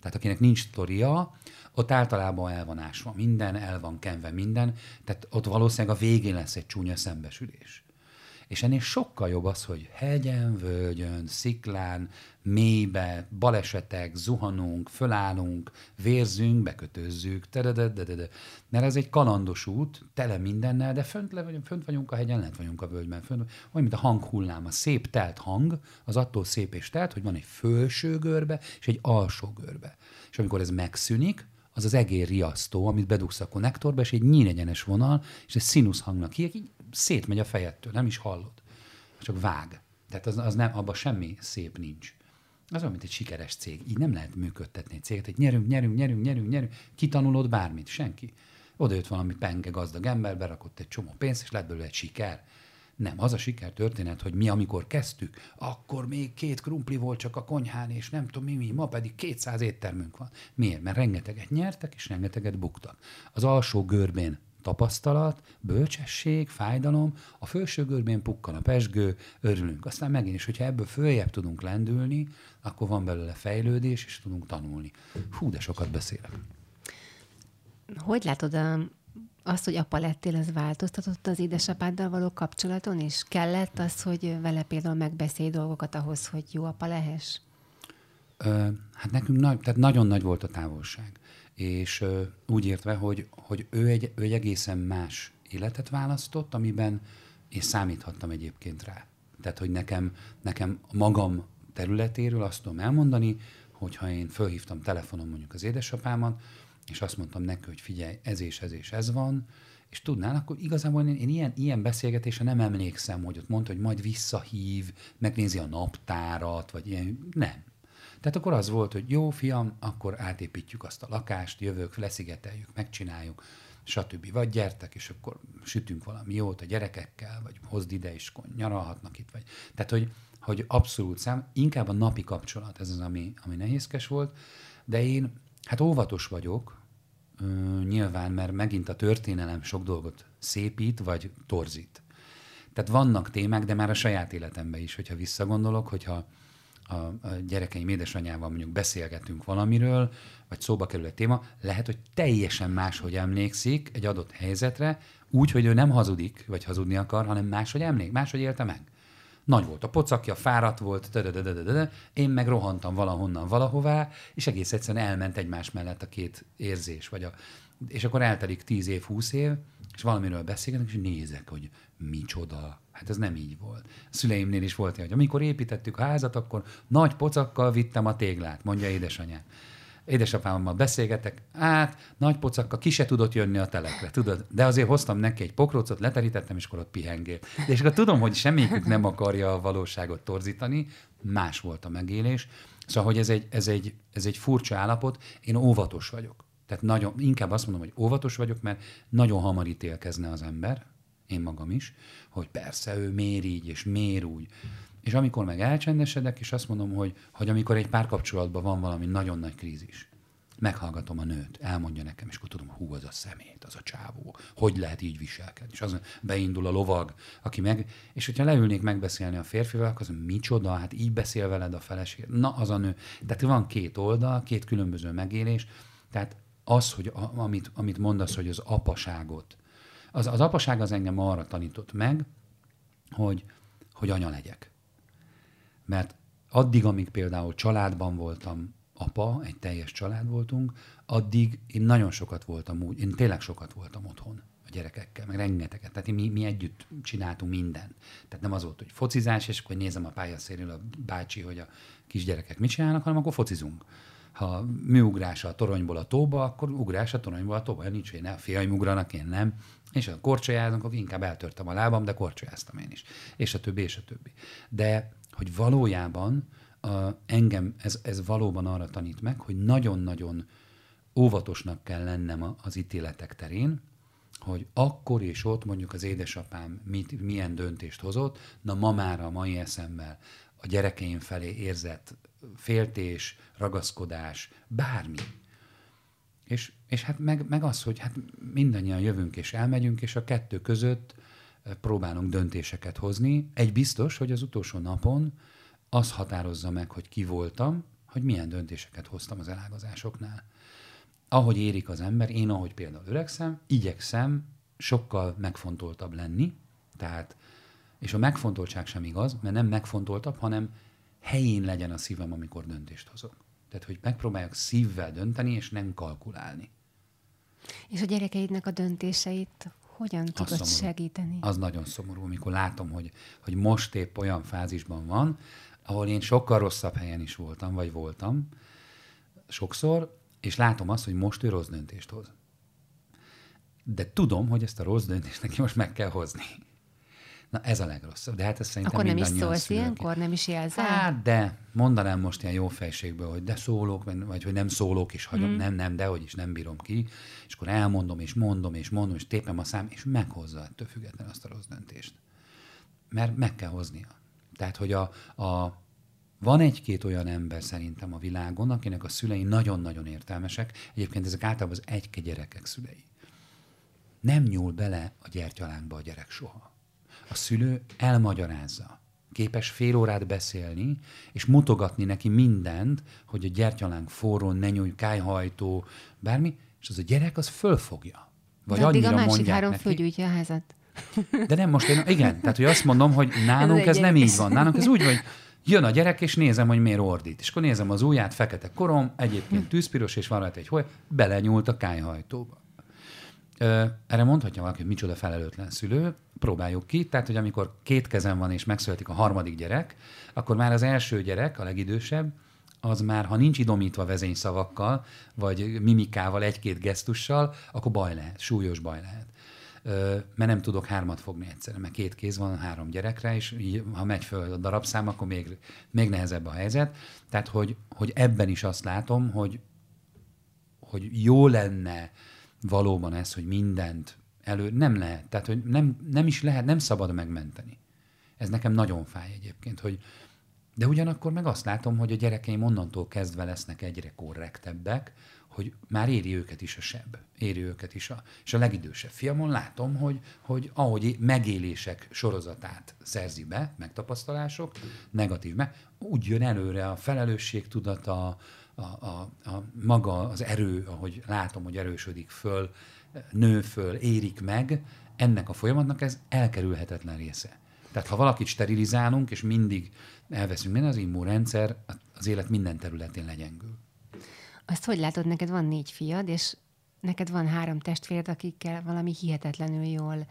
Tehát akinek nincs sztoria, ott általában el van ásva minden, el van kenve minden, tehát ott valószínűleg a végén lesz egy csúnya szembesülés. És ennél sokkal jobb az, hogy hegyen, völgyön, sziklán, mélybe, balesetek, zuhanunk, fölállunk, vérzünk, bekötözzük, mert ez egy kalandos út, tele mindennel, de fönt, le vagyunk, fönt vagyunk a hegyen, lent vagyunk a völgyben, fönt, olyan, mint a hanghullám, a szép telt hang, az attól szép és telt, hogy van egy felső görbe és egy alsó görbe. És amikor ez megszűnik, az az egér riasztó, amit bedugsz a konnektorba, és egy nyíregyenes vonal, és egy színusz hangnak ki, így szétmegy a fejettől, nem is hallod. Csak vág. Tehát az, az nem, abban semmi szép nincs. Az olyan, mint egy sikeres cég. Így nem lehet működtetni egy céget, hogy nyerünk, nyerünk, nyerünk, nyerünk, nyerünk. Kitanulod bármit? Senki. Oda jött valami penge gazdag ember, berakott egy csomó pénzt, és lett belőle egy siker. Nem, az a siker történet, hogy mi amikor kezdtük, akkor még két krumpli volt csak a konyhán, és nem tudom mi, mi, ma pedig 200 éttermünk van. Miért? Mert rengeteget nyertek, és rengeteget buktak. Az alsó görbén tapasztalat, bölcsesség, fájdalom, a felső görbén pukkan a pesgő, örülünk. Aztán megint is, hogyha ebből följebb tudunk lendülni, akkor van belőle fejlődés, és tudunk tanulni. Hú, de sokat beszélek. Hogy látod a, azt, hogy apa lettél, az változtatott az édesapáddal való kapcsolaton, és kellett az, hogy vele például megbeszélj dolgokat ahhoz, hogy jó apa lehess? Ö, hát nekünk nagy, tehát nagyon nagy volt a távolság és úgy értve, hogy, hogy ő, egy, ő egy egészen más életet választott, amiben én számíthattam egyébként rá. Tehát, hogy nekem, nekem magam területéről azt tudom elmondani, hogyha én fölhívtam telefonon mondjuk az édesapámat, és azt mondtam neki, hogy figyelj, ez és ez és ez van, és tudnál, akkor igazából én, én ilyen, ilyen beszélgetésre nem emlékszem, hogy ott mondta, hogy majd visszahív, megnézi a naptárat, vagy ilyen, nem. Tehát akkor az volt, hogy jó, fiam, akkor átépítjük azt a lakást, jövök, leszigeteljük, megcsináljuk, stb. Vagy gyertek, és akkor sütünk valami jót a gyerekekkel, vagy hozd ide, és nyaralhatnak itt. Vagy. Tehát, hogy, hogy abszolút szám, inkább a napi kapcsolat, ez az, ami, ami nehézkes volt, de én, hát óvatos vagyok, nyilván, mert megint a történelem sok dolgot szépít, vagy torzít. Tehát vannak témák, de már a saját életemben is, hogyha visszagondolok, hogyha a, a gyerekeim édesanyjával mondjuk beszélgetünk valamiről, vagy szóba kerül egy téma, lehet, hogy teljesen máshogy emlékszik egy adott helyzetre, úgy, hogy ő nem hazudik, vagy hazudni akar, hanem máshogy emlék, máshogy élte meg. Nagy volt a pocakja, fáradt volt, én meg rohantam valahonnan valahová, és egész egyszerűen elment egymás mellett a két érzés, vagy a, és akkor eltelik tíz év, húsz év, és valamiről beszélgetünk, és nézek, hogy micsoda. Hát ez nem így volt. A szüleimnél is volt, hogy amikor építettük a házat, akkor nagy pocakkal vittem a téglát, mondja édesanyám. Édesapámmal beszélgetek, át, nagy pocakkal ki se tudott jönni a telekre, tudod? De azért hoztam neki egy pokrócot, leterítettem, és akkor ott pihengél. De és akkor tudom, hogy semmikük nem akarja a valóságot torzítani, más volt a megélés. Szóval, hogy ez egy, ez egy, ez egy furcsa állapot, én óvatos vagyok. Tehát nagyon, inkább azt mondom, hogy óvatos vagyok, mert nagyon hamar ítélkezne az ember, én magam is, hogy persze ő mér így, és mér úgy. És amikor meg elcsendesedek, és azt mondom, hogy, hogy amikor egy párkapcsolatban van valami nagyon nagy krízis, meghallgatom a nőt, elmondja nekem, és akkor tudom, hú, az a szemét, az a csávó, hogy lehet így viselkedni. És az beindul a lovag, aki meg, és hogyha leülnék megbeszélni a férfival, akkor az micsoda, hát így beszél veled a feleség. Na, az a nő. Tehát van két oldal, két különböző megélés, tehát az, hogy a, amit, amit mondasz, hogy az apaságot, az, az apaság az engem arra tanított meg, hogy, hogy anya legyek. Mert addig, amíg például családban voltam, apa, egy teljes család voltunk, addig én nagyon sokat voltam úgy, én tényleg sokat voltam otthon a gyerekekkel, meg rengeteget. Tehát mi, mi együtt csináltunk mindent. Tehát nem az volt, hogy focizás, és akkor nézem a pályaszéről a bácsi, hogy a kisgyerekek mit csinálnak, hanem akkor focizunk. Ha műugrás a toronyból a tóba, akkor ugrás a toronyból a tóba. Nincs, hogy ne, a fiaim ugranak, én nem. És a korcsolyázunk, akkor inkább eltörtem a lábam, de korcsolyáztam én is. És a többi, és a többi. De hogy valójában a, engem ez, ez valóban arra tanít meg, hogy nagyon-nagyon óvatosnak kell lennem az ítéletek terén, hogy akkor és ott mondjuk az édesapám mit, milyen döntést hozott, na ma már a mai eszemmel a gyerekeim felé érzett féltés, ragaszkodás, bármi. És, és hát meg, meg az, hogy hát mindannyian jövünk és elmegyünk, és a kettő között próbálunk döntéseket hozni. Egy biztos, hogy az utolsó napon az határozza meg, hogy ki voltam, hogy milyen döntéseket hoztam az elágazásoknál. Ahogy érik az ember, én ahogy például öregszem, igyekszem sokkal megfontoltabb lenni, tehát, és a megfontoltság sem igaz, mert nem megfontoltabb, hanem helyén legyen a szívem, amikor döntést hozok. Tehát, hogy megpróbáljak szívvel dönteni, és nem kalkulálni. És a gyerekeidnek a döntéseit hogyan tudod szomorú. segíteni? Az nagyon szomorú, amikor látom, hogy, hogy most épp olyan fázisban van, ahol én sokkal rosszabb helyen is voltam, vagy voltam, sokszor, és látom azt, hogy most ő rossz döntést hoz. De tudom, hogy ezt a rossz döntést neki most meg kell hozni. Na ez a legrosszabb. De hát ez szerintem Akkor nem is szólsz ilyenkor, nem is jelzel? Hát de, mondanám most ilyen jó fejségből, hogy de szólok, vagy hogy nem szólok, és hagyom, mm. nem, nem, de hogy is nem bírom ki, és akkor elmondom, és mondom, és mondom, és tépem a szám, és meghozza ettől függetlenül azt a rossz döntést. Mert meg kell hoznia. Tehát, hogy a, a van egy-két olyan ember szerintem a világon, akinek a szülei nagyon-nagyon értelmesek. Egyébként ezek általában az egyke gyerekek szülei. Nem nyúl bele a gyertyalánkba a gyerek soha. A szülő elmagyarázza. Képes fél órát beszélni, és mutogatni neki mindent, hogy a gyertyalánk forró, ne nyújj, kájhajtó, bármi, és az a gyerek az fölfogja. Vagy De addig a másik három neki, fölgyújtja a házat. De nem most én, igen, tehát hogy azt mondom, hogy nálunk ez, ez nem így van. Nálunk ez úgy, hogy Jön a gyerek, és nézem, hogy miért ordít. És akkor nézem az ujját, fekete korom, egyébként tűzpiros, és van rajta egy hol, belenyúlt a kájhajtóba. Erre mondhatja valaki, hogy micsoda felelőtlen szülő, próbáljuk ki. Tehát, hogy amikor két kezem van, és megszületik a harmadik gyerek, akkor már az első gyerek, a legidősebb, az már, ha nincs idomítva vezényszavakkal, vagy mimikával, egy-két gesztussal, akkor baj lehet, súlyos baj lehet mert nem tudok hármat fogni egyszerre, mert két kéz van három gyerekre, és így, ha megy föl a darabszám, akkor még, még nehezebb a helyzet. Tehát, hogy, hogy ebben is azt látom, hogy, hogy jó lenne valóban ez, hogy mindent elő, nem lehet. Tehát, hogy nem, nem is lehet, nem szabad megmenteni. Ez nekem nagyon fáj egyébként, hogy, de ugyanakkor meg azt látom, hogy a gyerekeim onnantól kezdve lesznek egyre korrektebbek, hogy már éri őket is a seb, éri őket is a, és a legidősebb fiamon látom, hogy, hogy ahogy megélések sorozatát szerzi be, megtapasztalások, negatív meg, úgy jön előre a felelősségtudata, a, a, a maga az erő, ahogy látom, hogy erősödik föl, nő föl, érik meg, ennek a folyamatnak ez elkerülhetetlen része. Tehát ha valakit sterilizálunk, és mindig elveszünk minden, az immunrendszer az élet minden területén legyengül. Azt hogy látod, neked van négy fiad, és neked van három testvéred, akikkel valami hihetetlenül jól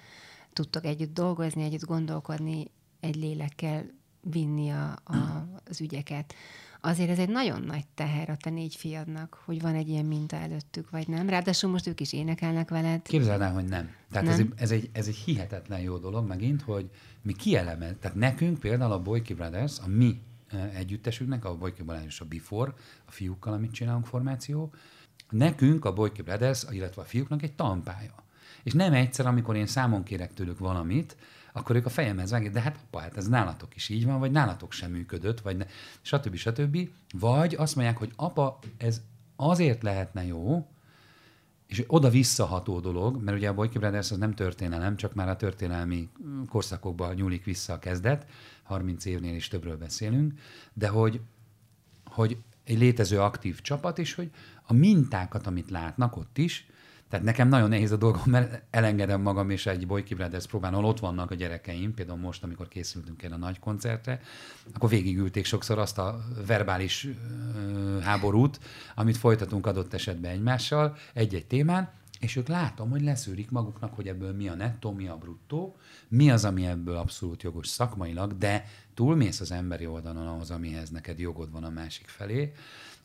tudtok együtt dolgozni, együtt gondolkodni, egy lélekkel vinni a, a, az ügyeket. Azért ez egy nagyon nagy teher a te négy fiadnak, hogy van egy ilyen minta előttük, vagy nem. Ráadásul most ők is énekelnek veled. Képzeld el, hogy nem. Tehát nem? Ez, egy, ez, egy, ez egy hihetetlen jó dolog megint, hogy mi kielemelt. Tehát nekünk például a Boyki Brothers, a mi együttesünknek, a Boyki Balázs a Before, a fiúkkal, amit csinálunk formáció. Nekünk, a Boyki Brothers, illetve a fiúknak egy tanpálya. És nem egyszer, amikor én számon kérek tőlük valamit, akkor ők a fejemhez vágják, de hát apa, hát ez nálatok is így van, vagy nálatok sem működött, vagy ne, stb. stb. Vagy azt mondják, hogy apa, ez azért lehetne jó, és oda visszaható dolog, mert ugye a Boyki Brothers az nem történelem, csak már a történelmi korszakokban nyúlik vissza a kezdet, 30 évnél is többről beszélünk, de hogy, hogy egy létező aktív csapat, és hogy a mintákat, amit látnak ott is, tehát nekem nagyon nehéz a dolgom, mert elengedem magam, és egy Boyki Brothers próbán, ahol ott vannak a gyerekeim, például most, amikor készültünk el a nagy koncertre, akkor végigülték sokszor azt a verbális háborút, amit folytatunk adott esetben egymással, egy-egy témán, és ők látom, hogy leszűrik maguknak, hogy ebből mi a nettó, mi a bruttó, mi az, ami ebből abszolút jogos szakmailag, de túlmész az emberi oldalon ahhoz, amihez neked jogod van a másik felé,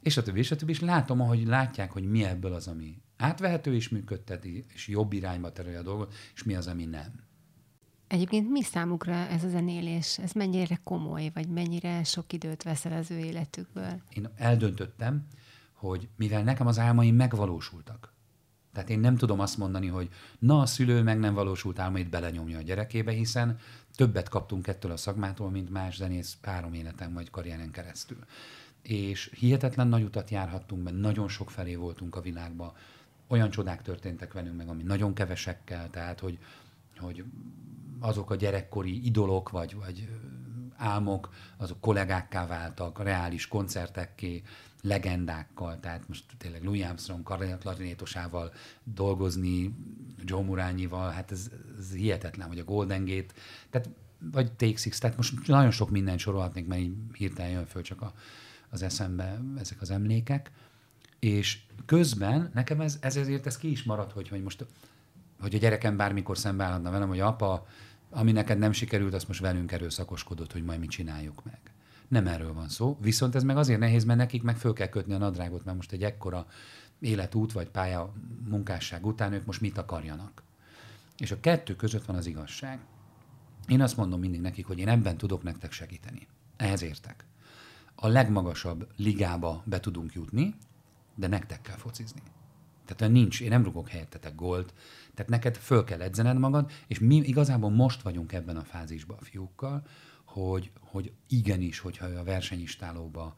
és a többi, és a többi, és látom, ahogy látják, hogy mi ebből az, ami átvehető és működteti, és jobb irányba terelje a dolgot, és mi az, ami nem. Egyébként mi számukra ez a zenélés? Ez mennyire komoly, vagy mennyire sok időt veszel az ő életükből? Én eldöntöttem, hogy mivel nekem az álmaim megvalósultak, tehát én nem tudom azt mondani, hogy na, a szülő meg nem valósult álmait belenyomja a gyerekébe, hiszen többet kaptunk ettől a szakmától, mint más zenész három életen vagy karrieren keresztül. És hihetetlen nagy utat járhattunk be, nagyon sok felé voltunk a világba, olyan csodák történtek velünk meg, ami nagyon kevesekkel, tehát hogy, hogy azok a gyerekkori idolok vagy, vagy álmok, azok kollégákká váltak, reális koncertekké, legendákkal, tehát most tényleg Louis Armstrong klarinétosával dolgozni, Joe Murányival, hát ez, ez hihetetlen, vagy a Golden Gate, tehát vagy Take Six, tehát most nagyon sok minden sorolhatnék, mert így hirtelen jön föl csak a, az eszembe ezek az emlékek, és közben nekem ez, ez ezért ez ki is marad, hogy, hogy most hogy a gyerekem bármikor szembeállhatna velem, hogy apa, ami neked nem sikerült, azt most velünk erőszakoskodott, hogy majd mi csináljuk meg. Nem erről van szó. Viszont ez meg azért nehéz, mert nekik meg föl kell kötni a nadrágot, mert most egy ekkora életút vagy pálya munkásság után ők most mit akarjanak. És a kettő között van az igazság. Én azt mondom mindig nekik, hogy én ebben tudok nektek segíteni. Ehhez értek. A legmagasabb ligába be tudunk jutni, de nektek kell focizni. Tehát nincs, én nem rugok helyettetek gólt, tehát neked föl kell edzened magad, és mi igazából most vagyunk ebben a fázisban a fiúkkal, hogy, hogy igenis, hogyha a versenyistálóba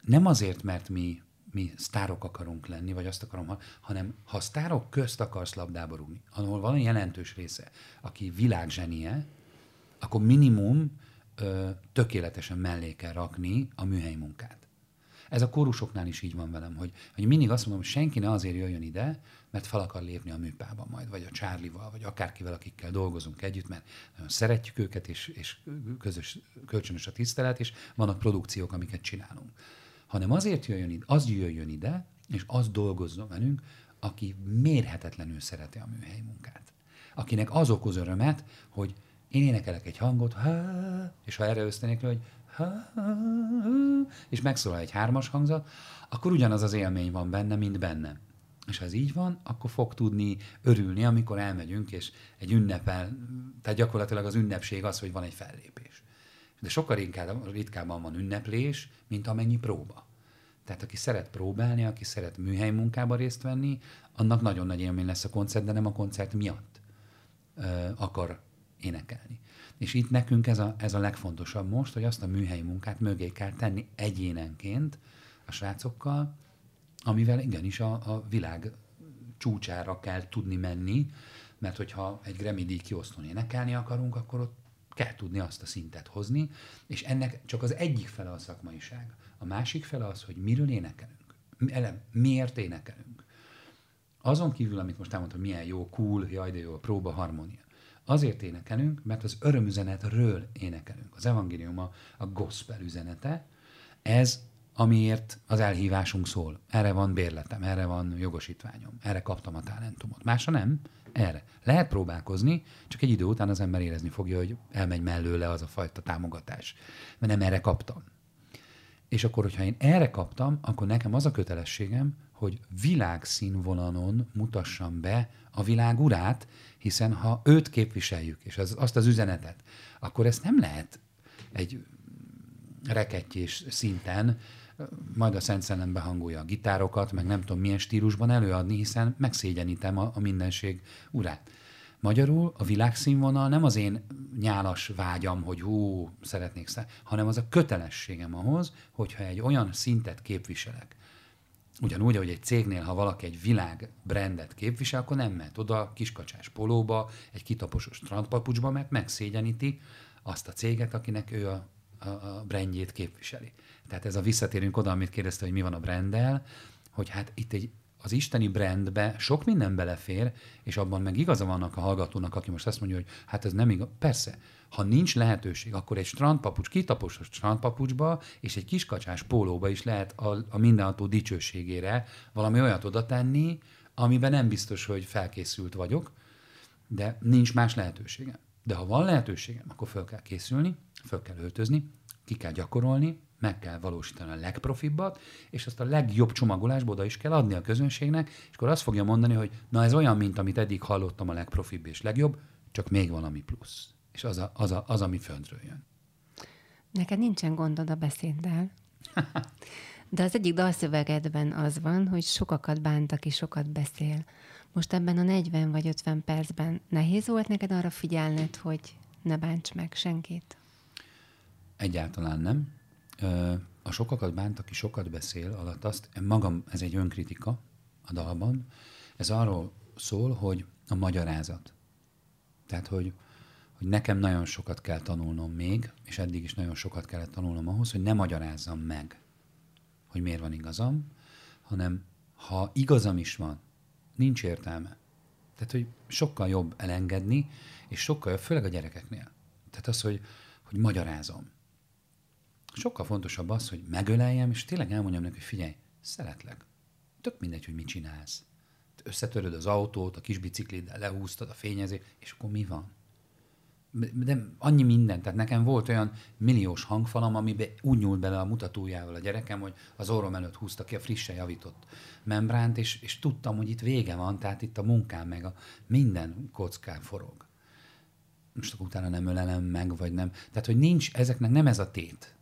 nem azért, mert mi, mi sztárok akarunk lenni, vagy azt akarom, hanem ha sztárok közt akarsz labdába rúgni, ahol van jelentős része, aki világzsenie, akkor minimum ö, tökéletesen mellé kell rakni a műhely munkát. Ez a kórusoknál is így van velem, hogy, hogy mindig azt mondom, hogy senki ne azért jöjjön ide, mert fel akar lépni a műpába majd, vagy a Csárlival, vagy akárkivel, akikkel dolgozunk együtt, mert nagyon szeretjük őket, és, és közös, kölcsönös a tisztelet, és vannak produkciók, amiket csinálunk. Hanem azért jöjjön ide, az jöjjön ide, és az dolgozzon velünk, aki mérhetetlenül szereti a műhelyi munkát. Akinek az okoz örömet, hogy én énekelek egy hangot, és ha erre ösztenék, hogy és megszólal egy hármas hangzat, akkor ugyanaz az élmény van benne, mint benne. És ha ez így van, akkor fog tudni örülni, amikor elmegyünk, és egy ünnepel, tehát gyakorlatilag az ünnepség az, hogy van egy fellépés. De sokkal inkább, ritkábban van ünneplés, mint amennyi próba. Tehát aki szeret próbálni, aki szeret műhely munkába részt venni, annak nagyon nagy élmény lesz a koncert, de nem a koncert miatt ö, akar énekelni. És itt nekünk ez a, ez a legfontosabb most, hogy azt a műhelyi munkát mögé kell tenni egyénenként a srácokkal, amivel igenis a, a világ csúcsára kell tudni menni, mert hogyha egy Grammy díj kiosztón énekelni akarunk, akkor ott kell tudni azt a szintet hozni, és ennek csak az egyik fele a szakmaiság. A másik fele az, hogy miről énekelünk. Elem, miért énekelünk. Azon kívül, amit most elmondtam, milyen jó, cool, jaj, de jó, a próba, harmónia. Azért énekelünk, mert az örömüzenetről énekelünk. Az evangélium a, a gospel üzenete, ez amiért az elhívásunk szól. Erre van bérletem, erre van jogosítványom, erre kaptam a talentumot. Másra nem, erre. Lehet próbálkozni, csak egy idő után az ember érezni fogja, hogy elmegy mellőle az a fajta támogatás. Mert nem erre kaptam. És akkor, hogyha én erre kaptam, akkor nekem az a kötelességem, hogy világszínvonalon mutassam be a világ urát, hiszen ha őt képviseljük, és az, azt az üzenetet, akkor ezt nem lehet egy rekettyés szinten, majd a Szent Szellembe hangolja a gitárokat, meg nem tudom milyen stílusban előadni, hiszen megszégyenítem a, a mindenség urát. Magyarul a világszínvonal nem az én nyálas vágyam, hogy hú, szeretnék hanem az a kötelességem ahhoz, hogyha egy olyan szintet képviselek, Ugyanúgy, hogy egy cégnél, ha valaki egy világ brandet képvisel, akkor nem mehet oda kiskacsás polóba, egy kitaposos strandpapucsba, mert megszégyeníti azt a céget, akinek ő a, a, a brandjét képviseli. Tehát ez a visszatérünk oda, amit kérdezte, hogy mi van a branddel, hogy hát itt egy az isteni brandbe sok minden belefér, és abban meg igaza vannak a hallgatónak, aki most azt mondja, hogy hát ez nem igaz. Persze, ha nincs lehetőség, akkor egy strandpapucs, kitapos a strandpapucsba, és egy kiskacsás pólóba is lehet a, a mindenható dicsőségére valami olyat oda tenni, amiben nem biztos, hogy felkészült vagyok, de nincs más lehetőségem. De ha van lehetőségem, akkor föl kell készülni, föl kell öltözni, ki kell gyakorolni, meg kell valósítani a legprofibbat, és azt a legjobb csomagolásból oda is kell adni a közönségnek, és akkor azt fogja mondani, hogy na ez olyan, mint amit eddig hallottam a legprofibb és legjobb, csak még valami plusz. És az, a, az, a, az ami föntről jön. Neked nincsen gondod a beszéddel. De az egyik dalszövegedben az van, hogy sokakat bánt, aki sokat beszél. Most ebben a 40 vagy 50 percben nehéz volt neked arra figyelned, hogy ne bánts meg senkit? Egyáltalán nem a sokakat bánt, aki sokat beszél alatt azt, magam, ez egy önkritika a dalban, ez arról szól, hogy a magyarázat. Tehát, hogy, hogy nekem nagyon sokat kell tanulnom még, és eddig is nagyon sokat kellett tanulnom ahhoz, hogy ne magyarázzam meg, hogy miért van igazam, hanem ha igazam is van, nincs értelme. Tehát, hogy sokkal jobb elengedni, és sokkal jobb, főleg a gyerekeknél. Tehát az, hogy, hogy magyarázom. Sokkal fontosabb az, hogy megöleljem, és tényleg elmondjam neki, hogy figyelj, szeretlek. Tök mindegy, hogy mit csinálsz. Összetöröd az autót, a kis bicikliddel lehúztad a fényezést, és akkor mi van? De annyi minden, tehát nekem volt olyan milliós hangfalam, amiben úgy nyúlt bele a mutatójával a gyerekem, hogy az orrom előtt húzta ki a frissen javított membránt, és, és tudtam, hogy itt vége van, tehát itt a munkám meg a minden kockán forog. Most akkor utána nem ölelem meg, vagy nem. Tehát, hogy nincs, ezeknek nem ez a tét.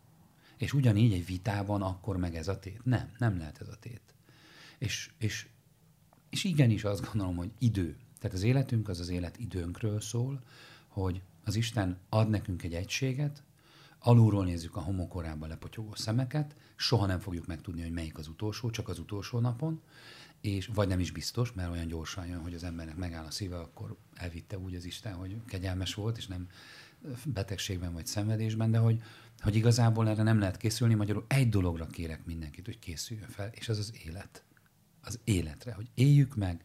És ugyanígy egy vitában akkor meg ez a tét. Nem, nem lehet ez a tét. És, és, és igenis azt gondolom, hogy idő. Tehát az életünk az az élet időnkről szól, hogy az Isten ad nekünk egy egységet, alulról nézzük a homokorába lepotyogó szemeket, soha nem fogjuk megtudni, hogy melyik az utolsó, csak az utolsó napon, és vagy nem is biztos, mert olyan gyorsan jön, hogy az embernek megáll a szíve, akkor elvitte úgy az Isten, hogy kegyelmes volt, és nem betegségben vagy szenvedésben, de hogy, hogy igazából erre nem lehet készülni, magyarul egy dologra kérek mindenkit, hogy készüljön fel, és az az élet. Az életre, hogy éljük meg,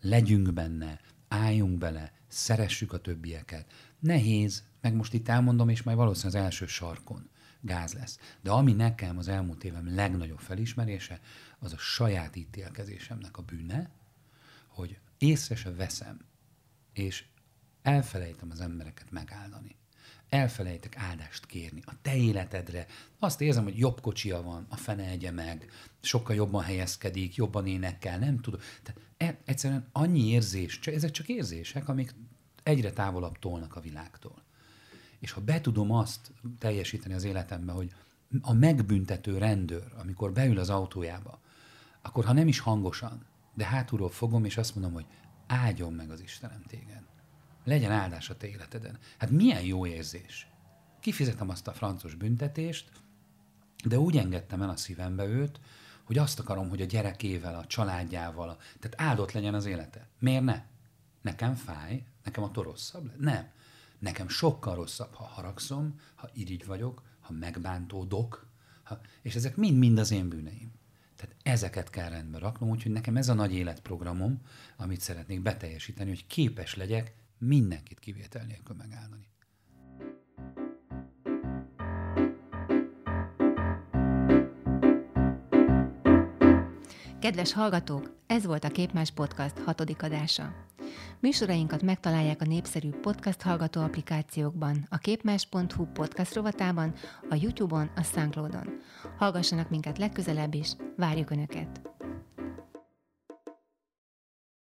legyünk benne, álljunk bele, szeressük a többieket. Nehéz, meg most itt elmondom, és majd valószínűleg az első sarkon gáz lesz. De ami nekem az elmúlt évem legnagyobb felismerése, az a saját ítélkezésemnek a bűne, hogy észre se veszem, és elfelejtem az embereket megáldani elfelejtek áldást kérni a te életedre. Azt érzem, hogy jobb kocsia van, a fene egye meg, sokkal jobban helyezkedik, jobban énekel, nem tudom. Tehát e, egyszerűen annyi érzés, csak, ezek csak érzések, amik egyre távolabb tolnak a világtól. És ha be tudom azt teljesíteni az életembe, hogy a megbüntető rendőr, amikor beül az autójába, akkor ha nem is hangosan, de hátulról fogom, és azt mondom, hogy áldjon meg az Istenem téged legyen áldás a te életeden. Hát milyen jó érzés. Kifizetem azt a francos büntetést, de úgy engedtem el a szívembe őt, hogy azt akarom, hogy a gyerekével, a családjával, a, tehát áldott legyen az élete. Miért ne? Nekem fáj, nekem attól rosszabb? Nem. Nekem sokkal rosszabb, ha haragszom, ha irigy vagyok, ha megbántódok, ha, és ezek mind-mind az én bűneim. Tehát ezeket kell rendbe raknom, úgyhogy nekem ez a nagy életprogramom, amit szeretnék beteljesíteni, hogy képes legyek mindenkit kivétel nélkül megáldani. Kedves hallgatók, ez volt a Képmás Podcast hatodik adása. Műsorainkat megtalálják a népszerű podcast hallgató applikációkban, a képmás.hu podcast rovatában, a YouTube-on, a Soundcloud-on. Hallgassanak minket legközelebb is, várjuk Önöket!